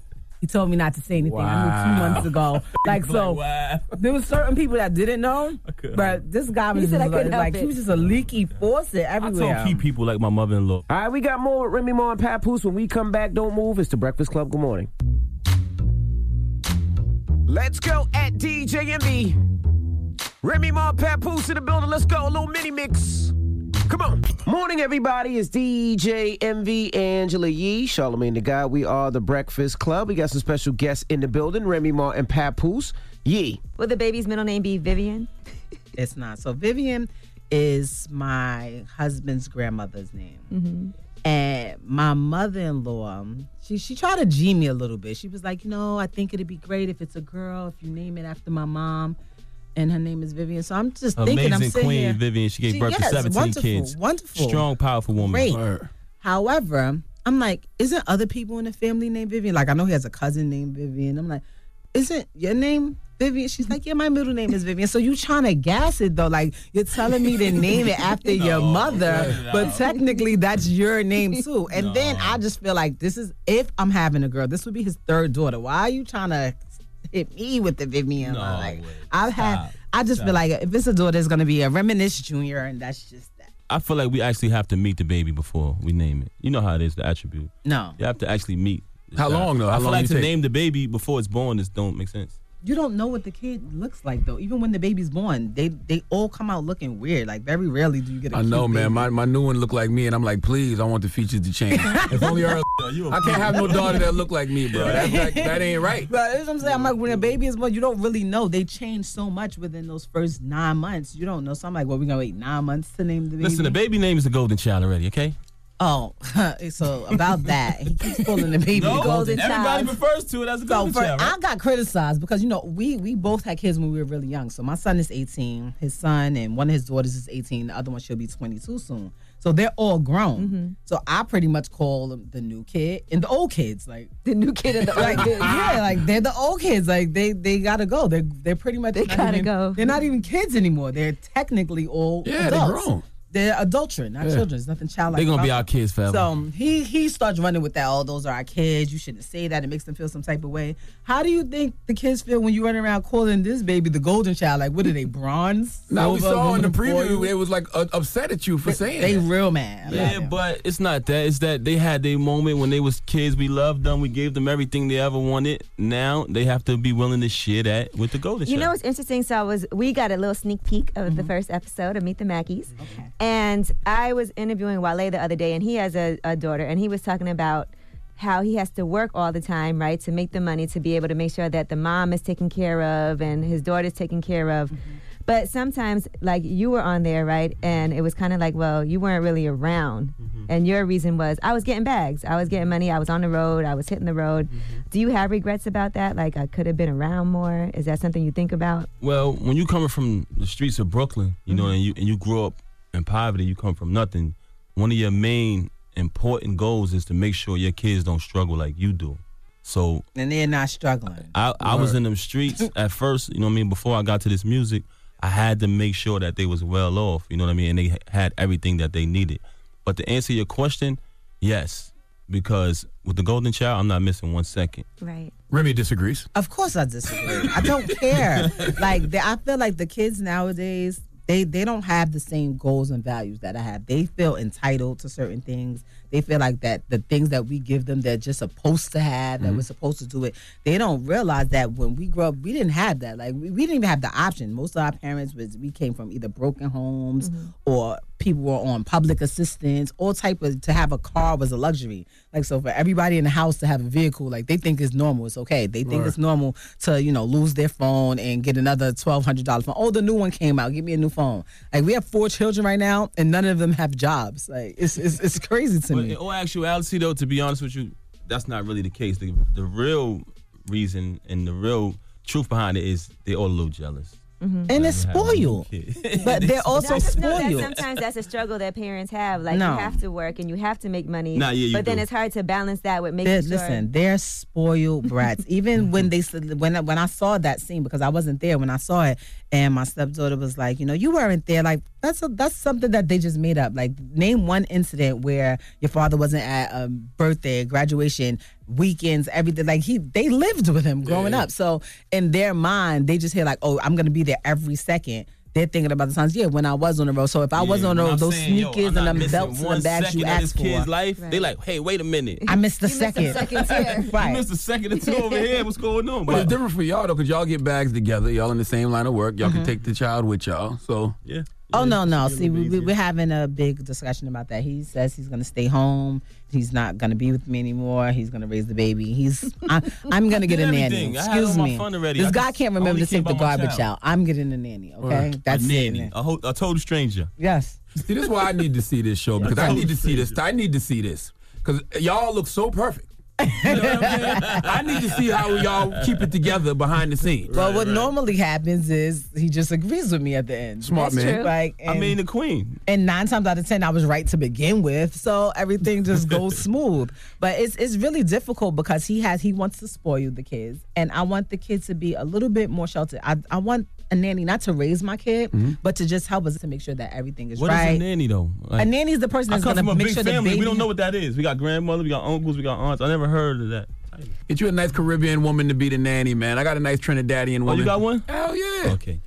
He told me not to say anything. I knew two months ago. Like so, wow. there was certain people that didn't know, but this guy was He said just I couldn't like, help like he was just a leaky faucet everywhere. I everywhere. told key people like my mother-in-law. All right, we got more with Remy Ma and Papoose. When we come back, don't move. It's the Breakfast Club. Good morning. Let's go at DJ Envy. Remy Ma Papoose in the building. Let's go. A little mini mix. Come on. Morning, everybody. It's DJ Envy Angela Yee, Charlemagne the God. We are the Breakfast Club. We got some special guests in the building. Remy Ma and Papoose. Yee. Will the baby's middle name be Vivian? It's not. So Vivian is my husband's grandmother's name. Mm-hmm. And my mother-in-law, she she tried to G me a little bit. She was like, you know, I think it'd be great if it's a girl, if you name it after my mom, and her name is Vivian. So I'm just thinking, I'm Amazing sitting queen here. Vivian. She gave She- birth yes, to 17 wonderful, kids. Wonderful, Strong, powerful woman. Great. Word. However, I'm like, isn't other people in the family named Vivian? Like, I know he has a cousin named Vivian. I'm like, isn't your name Vivian? She's like, yeah, my middle name is Vivian. So you trying to gas it though? Like, you're telling me to name it after your mother, but technically that's your name too. And then I just feel like this is if I'm having a girl, this would be his third daughter. Why are you trying to hit me with the Vivian? No like, way. I've had. Stop. I just feel like if it's a daughter, it's gonna be a Reminisce Junior, and that's just that. I feel like we actually have to meet the baby before we name it. You know how it is, the attribute. No. You have to actually meet. How child. long, though? I feel long like to take? name the baby before it's born just don't make sense. You don't know what the kid looks like though. Even when the baby's born, they they all come out looking weird. Like very rarely do you get. a I know, cute man. baby. My, my new one looked like me, and I'm like, please, I want the features to change. if only her, I can't have no daughter that look like me, bro. That, that, that ain't right. But that's what I'm saying. I'm like, when a baby is born, you don't really know. They change so much within those first nine months. You don't know. So I'm like, well, we gonna wait nine months to name the baby. Listen, the baby name is the golden child already. Okay. Oh, so about that, he keeps pulling the baby No, the golden everybody child. refers to it as a So golden for, child, right? I got criticized because you know we we both had kids when we were really young. So my son is 18, his son and one of his daughters is 18. The other one she'll be 22 soon. So they're all grown. Mm-hmm. So I pretty much call them the new kid and the old kids, like the new kid and the old like, kids. Yeah, like they're the old kids. Like they they gotta go. They're they're pretty much they gotta even, go. They're not even kids anymore. They're technically all Yeah, they're grown. They're adulterated, not Yeah. children. There's nothing childlike. They're gonna be about our kids forever. So um, he he starts running with that. Oh, those are our kids. You shouldn't say that. It makes them feel some type of way. How do you think the kids feel when you run around calling this baby the golden child? Like, what are they bronze? Now we saw in the preview, foil? they was like uh, upset at you for saying they that. real mad. Yeah, but it's not that. It's that they had their moment when they was kids. We loved them. We gave them everything they ever wanted. Now they have to be willing to share that with the golden You child. know what's interesting? So I was we got a little sneak peek of Mm-hmm. the first episode of Meet the Mackies, and I was interviewing Wale the other day, and he has a, a daughter, and he was talking about how he has to work all the time, right, to make the money to be able to make sure that the mom is taken care of and his daughter's taken care of. Mm-hmm. But sometimes, like you were on there, right, and it was kind of like, well, you weren't really around, Mm-hmm. and your reason was I was getting bags, I was getting money, I was on the road, I was hitting the road. Mm-hmm. Do you have regrets about that? Like I could have been around more. Is that something you think about? Well, when you coming from the streets of Brooklyn, you know, and you and you grew up in poverty, you come from nothing. One of your main important goals is to make sure your kids don't struggle like you do. So and they're not struggling. I, I was in them streets at first, you know what I mean, before I got to this music, I had to make sure that they was well off, you know what I mean, and they had everything that they needed. But to answer your question, yes, because with the golden child, I'm not missing one second. Right. Remy disagrees. Of course, I disagree. I don't care. Like they, I feel like the kids nowadays, they they don't have the same goals and values that I have. They feel entitled to certain things. They feel like that the things that we give them, they're just supposed to have. That mm-hmm. we're supposed to do it. They don't realize that when we grew up, we didn't have that. Like we, we didn't even have the option. Most of our parents was we came from either broken homes mm-hmm. or people were on public assistance. All type of to have a car was a luxury. Like so, for everybody in the house to have a vehicle, like they think it's normal. It's okay. They think Right. it's normal to you know lose their phone and get another twelve hundred dollar phone. Oh, the new one came out. Give me a new phone. Like we have four children right now, and none of them have jobs. Like it's it's, it's crazy to But me. in all actuality, though, to be honest with you, that's not really the case. The, the real reason and the real truth behind it is they're all a little jealous. Mm-hmm. And they're spoiled. But they're also I just know that spoiled. sometimes that's a struggle that parents have. Like No. you have to work and you have to make money. Nah, yeah, you but then it's hard to balance that with making They're, sure. Listen, they're spoiled brats. Even when they when when I saw that scene because I wasn't there when I saw it, and my stepdaughter was like, you know, you weren't there. Like that's a, that's something that they just made up. Like name one incident where your father wasn't at a birthday, graduation, weekends, everything. Like he they lived with him growing up. So in their mind, they just hear like, oh, I'm gonna be there every second. They're thinking about the times, yeah, when I was on the road. So if I was on the road, those sneakers and them belts and the bags you of asked this for. kid's life, they like, hey, wait a minute. I missed the second. You missed a second or two over here. What's going on? But it's different for y'all though, because y'all get bags together. Y'all in the same line of work. Y'all can mm-hmm. take the child with y'all. So yeah. Oh no, no. See, we, we, we're having a big discussion about that. He says he's going to stay home. He's not going to be with me anymore. He's going to raise the baby. He's. I, I'm going to get a nanny. Everything. I had Excuse all my me. fun already. This I guy just- can't I remember only to take the about my garbage child. out. I'm getting a nanny. Okay, that's a it. nanny. A, ho- a total stranger. Yes. See, this is why I need to see this show because I need to see this. I need to see this because y'all look so perfect. You know what I'm saying? I need to see how y'all keep it together behind the scenes. Well, what normally happens is he just agrees with me at the end. Smart That's man. true. Like, I mean, the queen. and nine times out of ten, I was right to begin with, so everything just goes smooth. But it's it's really difficult because he has he wants to spoil the kids, and I want the kids to be a little bit more sheltered. I I want a nanny not to raise my kid, mm-hmm. but to just help us to make sure that everything is What is right. What is a nanny though? a nanny is the person I that's come going from to a make big sure the family. baby. We don't know what that is. We got grandmother, we got uncles, we got aunts. I never heard of that. Get you a nice Caribbean woman to be the nanny, man. I got a nice Trinidadian woman. Oh, you got one? Hell yeah. Okay.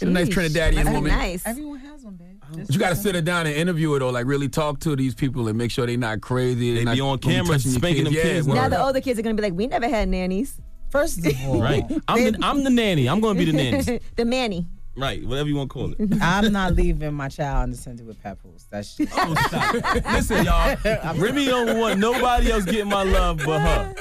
Get a nice Trinidadian woman. Nice. Everyone has one, babe. Oh, but you got to sit her down and interview her though, like really talk to these people and make sure they're not crazy. They not be on camera spanking kids. them kids Yeah, now the older kids are gonna be like, we never had nannies. First of all, Right. I'm the, I'm the nanny. I'm going to be the nanny. the Manny. Right. Whatever you want to call it. I'm not leaving my child unattended with Papoose. That's just, Oh, stop. Listen, y'all. Remy don't want nobody else getting my love but her.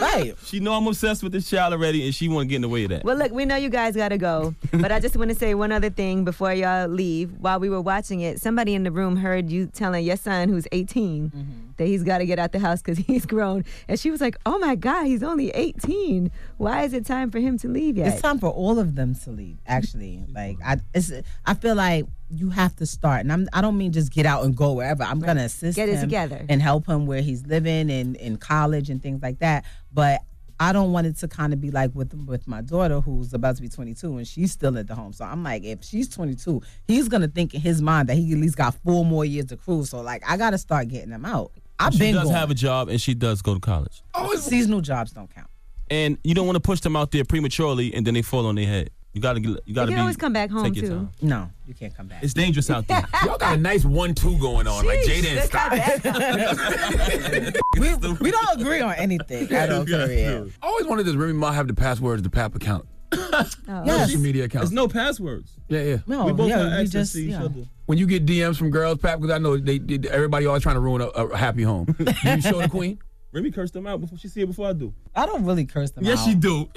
Right. She know I'm obsessed with this child already, and she want to get in the way of that. Well, look, we know you guys got to go, but I just want to say one other thing before y'all leave. While we were watching it, somebody in the room heard you telling your son, who's 18, Mm-hmm. That he's got to get out the house because he's grown. And she was like, oh my God, he's only 18. Why is it time for him to leave yet? It's time for all of them to leave. Actually, like I, it's, I feel like you have to start, and I'm, I don't mean just get out and go wherever. I'm gonna assist Get it together. and help him where he's living and in college and things like that. But I don't want it to kind of be like with with my daughter who's about to be 22 and she's still at the home. So I'm like, if she's 22, he's gonna think in his mind that he at least got four more years to cruise. So like, I gotta start getting him out. I've she been does going. have a job, and she does go to college. oh, seasonal jobs don't count. And you don't want to push them out there prematurely, and then they fall on their head. You gotta, you You gotta can be. always come back home, take your too. time. No, you can't come back. It's dangerous out there. Y'all got a nice one-two going on, like Sheesh, Jada and look at Scott. we, we don't agree on anything at all. Period. I always wanted does Remy Ma have the passwords to the Pap account, Oh. Yes. social media account. There's no passwords. Yeah, yeah. No, we both yeah, got we access just to each yeah. other. When you get DMs from girls, Pap, because I know they, they everybody always trying to ruin a, a happy home. You show the queen? Remy cursed them out before she see it before I do. I don't really curse them out. Yes, out. she do.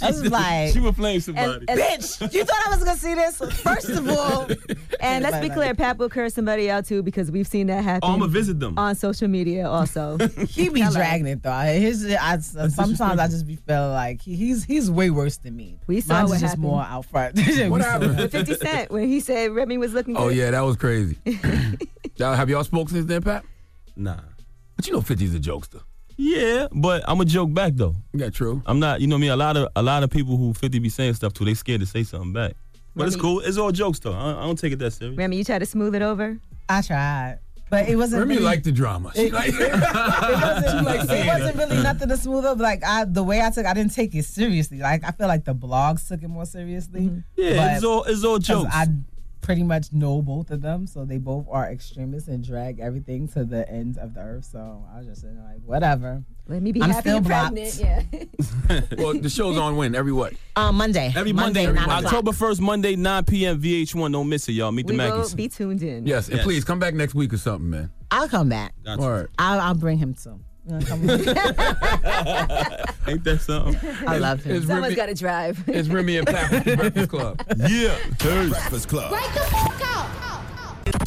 I was like, she would flame somebody. And- and- bitch, you thought I was gonna see this? First of all, And let's be clear, Pap will curse somebody out too because we've seen that happen. oh, I'm gonna visit them. on social media also. he be Hello. dragging it though. His, I, sometimes I just be feeling like he, he's he's way worse than me. We saw Mine's what just happened. more out front. What happened? With 50 Cent when he said Remy was looking oh, good. Oh yeah, that was crazy. y'all, have y'all spoke since then, Pap? Nah. But you know 50's a jokester. Yeah, but I'm a joke back though. Yeah, true. I'm not. You know me. A lot of a lot of people who 50 be saying stuff to, they scared to say something back. But it's cool. It's all jokes though. I, I don't take it that serious. Remy, you try to smooth it over? I tried, but it wasn't. Remy really, liked the drama. She It, like- it wasn't, it wasn't really nothing to smooth up. Like I, the way I took, I didn't take it seriously. Like I feel like the blogs took it more seriously. Mm-hmm. Yeah, it's all it's all jokes. I pretty much know both of them, so they both are extremists and drag everything to the ends of the earth. So I was just sitting like, whatever. Let me be I'm happy still blocked. pregnant. Yeah. well, the show's on when? Every what? Um, Monday. Every Monday, nine o'clock. October 1st, Monday, 9 p.m. VH1. Don't miss it, y'all. Meet the we will Mackies. be tuned in. Yes, and please come back next week or something, man. I'll come back. Gotcha. All right. I'll, I'll bring him too. You wanna come with me? Ain't that something? I love him. It's Someone's Remy, got to drive. it's Remy and Pap at the Breakfast Club. Yeah. Cheers. Breakfast Club. Break the out.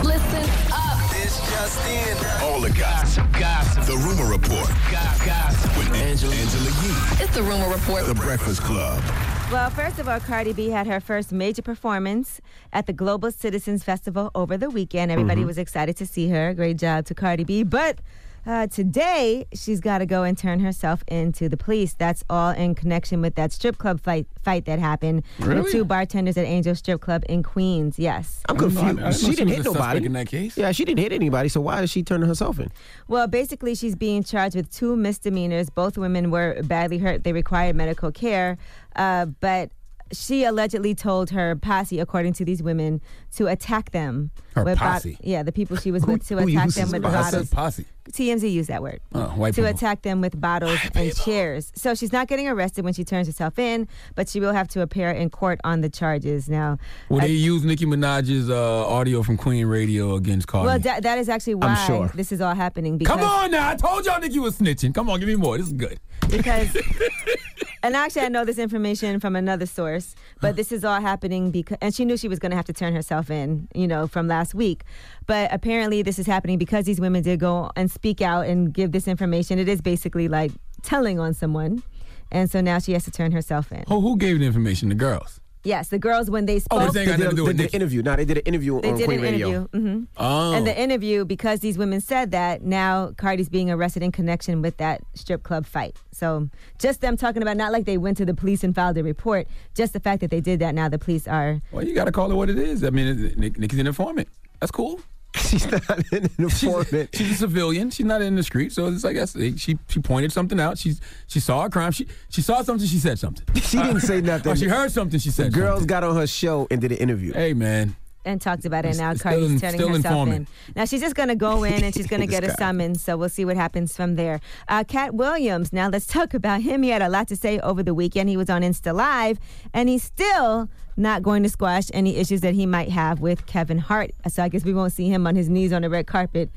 Listen up. This just in. All the gossip. Gossip. The Rumor Report Gossip. with Angela, Angela Yee. It's the rumor report. The Breakfast Club. Well, first of all, Cardi B had her first major performance at the Global Citizens Festival over the weekend. Everybody mm-hmm. was excited to see her. Great job to Cardi B. But uh, today, she's got to go and turn herself into the police. That's all in connection with that strip club fight fight that happened Really? with two bartenders at Angel Strip Club in Queens. Yes. I'm I didn't I confused. didn't she she didn't hit nobody in that case. Yeah, she didn't hit anybody. So why is she turning herself in? Well, basically, she's being charged with two misdemeanors. Both women were badly hurt. They required medical care. Uh, but she allegedly told her posse, according to these women, to attack them. Her with bot- posse? yeah, the people she was with, to who attack them with I bottles. posse. TMZ used that word. Oh, white to people. attack them with bottles and chairs. So she's not getting arrested when she turns herself in, but she will have to appear in court on the charges. Now, Will I- they use Nicki Minaj's uh, audio from Queen Radio against Cardi? well, that, that is actually why sure. this is all happening. Because Come on now. I told y'all Nicki was snitching. Come on, give me more. This is good. because and actually I know this information from another source, but this is all happening because and she knew she was going to have to turn herself in, you know, from last week. But apparently this is happening because these women did go and speak out and give this information. It is basically like telling on someone. And so now she has to turn herself in. Who, who gave the information? The girls. Yes, the girls when they spoke Oh, ain't got They to did, do they with did an interview. No, they did an interview they on did Queen an Radio. interview. hmm Oh. And the interview, because these women said that, now Cardi's being arrested in connection with that strip club fight. So just them talking about, not like they went to the police and filed a report, just the fact that they did that, now the police are. Well, you got to call it what it is. I mean, it- Nick, Nicki's an informant. That's cool. She's not in an informant. She's a civilian. She's not in the street, so it's like that's, she she pointed something out. She's she saw a crime. She she saw something. She said something. She didn't say nothing. Oh, she heard something. She said. The girls got on her show and did an interview. Hey man, and talked about it. Now Cardi's in- turning herself informing. in. Now she's just going to go in and she's going to get a summons. So we'll see what happens from there. Uh, Katt Williams. Now let's talk about him. He had a lot to say over the weekend. He was on Insta Live, and he's still not going to squash any issues that he might have with Kevin Hart. So I guess we won't see him on his knees on the red carpet.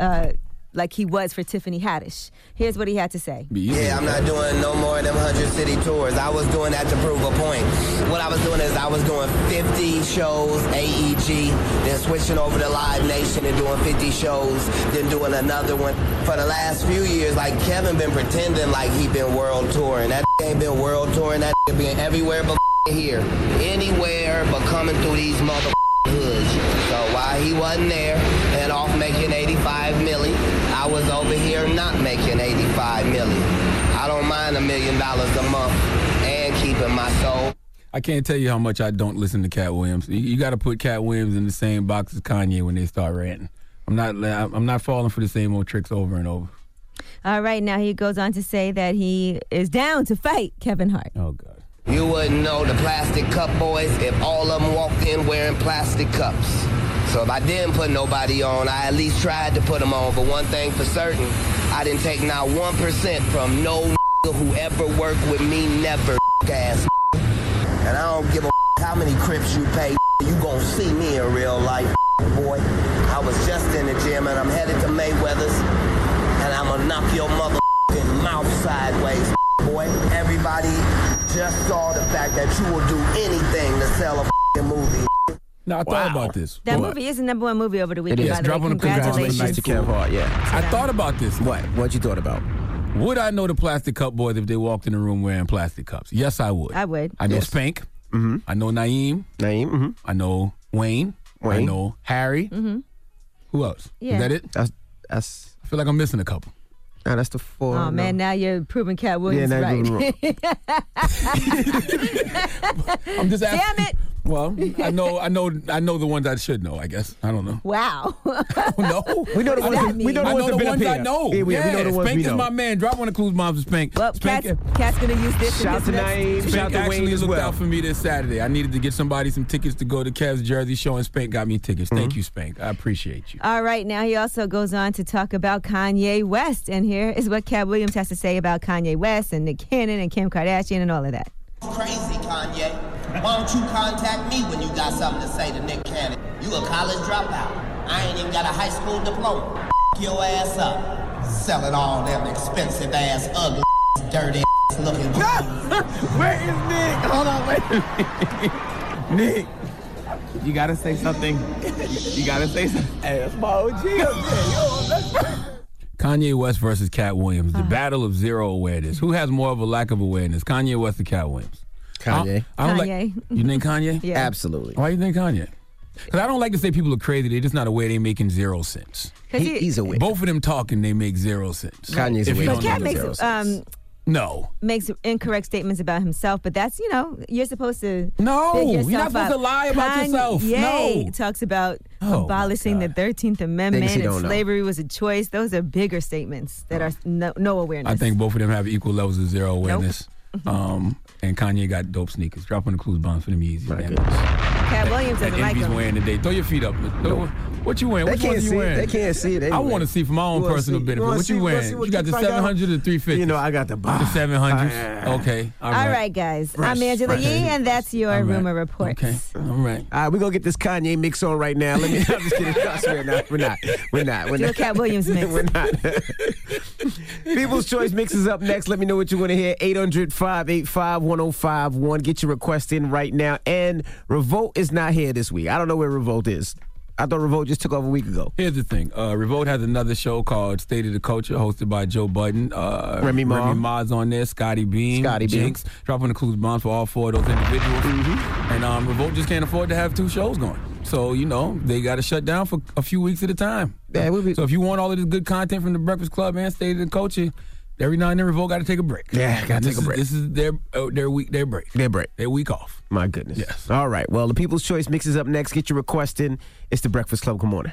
Uh, like he was for Tiffany Haddish. Here's what he had to say. Yeah, I'm not doing no more of them 100 city tours. I was doing that to prove a point. What I was doing is I was doing 50 shows, AEG, then switching over to Live Nation and doing 50 shows, then doing another one. For the last few years, like Kevin been pretending like he been world touring. That ain't been world touring. That been everywhere but here. Anywhere but coming through these mother hoods. So while he wasn't there and off making 85 million, I was over here not making 85 million. I don't mind a million dollars a month and keeping my soul. I can't tell you how much I don't listen to Katt Williams. You, you got to put Katt Williams in the same box as Kanye when they start ranting. I'm not. I'm not falling for the same old tricks over and over. All right, now he goes on to say that he is down to fight Kevin Hart. Oh God. You wouldn't know the plastic cup boys if all of them walked in wearing plastic cups. So if I didn't put nobody on, I at least tried to put them on. But one thing for certain, I didn't take not 1% from no who ever worked with me, never ass. And I don't give a how many crips you pay. You gon' see me in real life, boy. I was just in the gym and I'm headed to Mayweather's. And I'm gonna knock your motherfucking mouth sideways, boy. Everybody just saw the fact that you will do anything to sell a. Now I thought about this. That What? movie is the number one movie over the It weekend. is. By the Drop way. on the congratulations to Kev Hart. Yeah. I thought about this. What? What you thought about? Would I know the plastic cup boys if they walked in the room wearing plastic cups? Yes, I would. I would. I know Yes. Spank. Mm-hmm. I know Naeem. Naeem. Mm-hmm. I know Wayne. I Wayne. know Harry. Mm-hmm. Who else? Yeah. Is that it? That's that's. I feel like I'm missing a couple. Nah, that's the four. Oh man, now you're proving Katt Williams now right. you're I'm just asking. Damn it! Well, I know, I know, I know the ones I should know. I guess I don't know. Wow. no, We know the ones. that that- We know mean? the I ones know the ones I know. Yeah, we, yeah, we know the ones Spank we is my man. Drop one of clues, mom for Spank. Well, Spank, Katt's, Katt's gonna use this. in Shout to next- Naeem. Shout Spank to actually Wayne as looked well. out for me this Saturday. I needed to get somebody some tickets to go to Kev's Jersey show, and Spank got me tickets. Mm-hmm. Thank you, Spank. I appreciate you. All right, now he also goes on to talk about Kanye West, and here is what Katt Williams has to say about Kanye West and Nick Cannon and Kim Kardashian and all of that. Crazy, Kanye. Why don't you contact me when you got something to say to Nick Cannon? You a college dropout. I ain't even got a high school diploma. F your ass up. Selling all them expensive ass, ugly, dirty ass looking Where is Nick? Hold on, wait. Nick. You gotta say something. You gotta say something. Hey, that's my OG up there. Yo, that's Kanye West versus Katt Williams, Uh-huh. the battle of zero awareness. Who has more of a lack of awareness, Kanye West or Katt Williams? Kanye. I don't Kanye. Like, you think Kanye? Yeah. Absolutely. Why you think Kanye? Because I don't like to say people are crazy. They're just not aware they're making zero sense. He, he- he's a wit. Both of them talking, they make zero sense. Kanye's If a don't But Katt makes zero um, sense. no. makes incorrect statements about himself, but that's you know you're supposed to No, you're not supposed up. to lie about yourself. Kanye No. talks about Oh, abolishing the Thirteenth Amendment and don't know. slavery was a choice. Those are bigger statements that are no, no awareness. I think both of them have equal levels of zero awareness. Um, and Kanye got dope sneakers. Dropping the clues bombs for them Yeezys. My goodness. Katt Williams That doesn't like Envy's wearing today. Throw your feet up. Throw- What you wearing? They Which can't you see it. wearing? They can't see it I want to see for my own personal see- benefit. wanna What see- you you wearing? what You got the kicks I got? 700 or 350? You know, I got the box. The 700s? Ah. Okay. All All right. right, guys. Fresh, I'm Angela fresh. Yee, and that's your All right. rumor report. Okay. All right. All right, we're gonna get this Kanye mix on right now. Let me. I'm just kidding. I swear, not. We're not. We're not. We're Do a not. Katt Williams mix. We're not. People's Choice Mix is up next. Let me know what you want to hear. 800 585 1051. Get your request in right now. And Revolt is not here this week. I don't know where Revolt is. I thought Revolt just took off a week ago. Here's the thing. Uh, Revolt has another show called State of the Culture, hosted by Joe Budden. Uh, Remy Ma. Remy Ma's on there. Scottie Beam. Scottie Beam. Jinx. Dropping the clues bombs for all four of those individuals. Mm-hmm. And um, Revolt just can't afford to have two shows going. So, you know, they got to shut down for a few weeks at a time. Yeah, be- so if you want all of this good content from the Breakfast Club and State of the Culture, every now and then Revolt got to take a break. Yeah, gotta take this a is- break. This is their uh, their week, their break. Their break. Their week off. My goodness. Yes. All right. Well, the People's Choice mixes up next. Get your request in. It's the Breakfast Club. Good morning.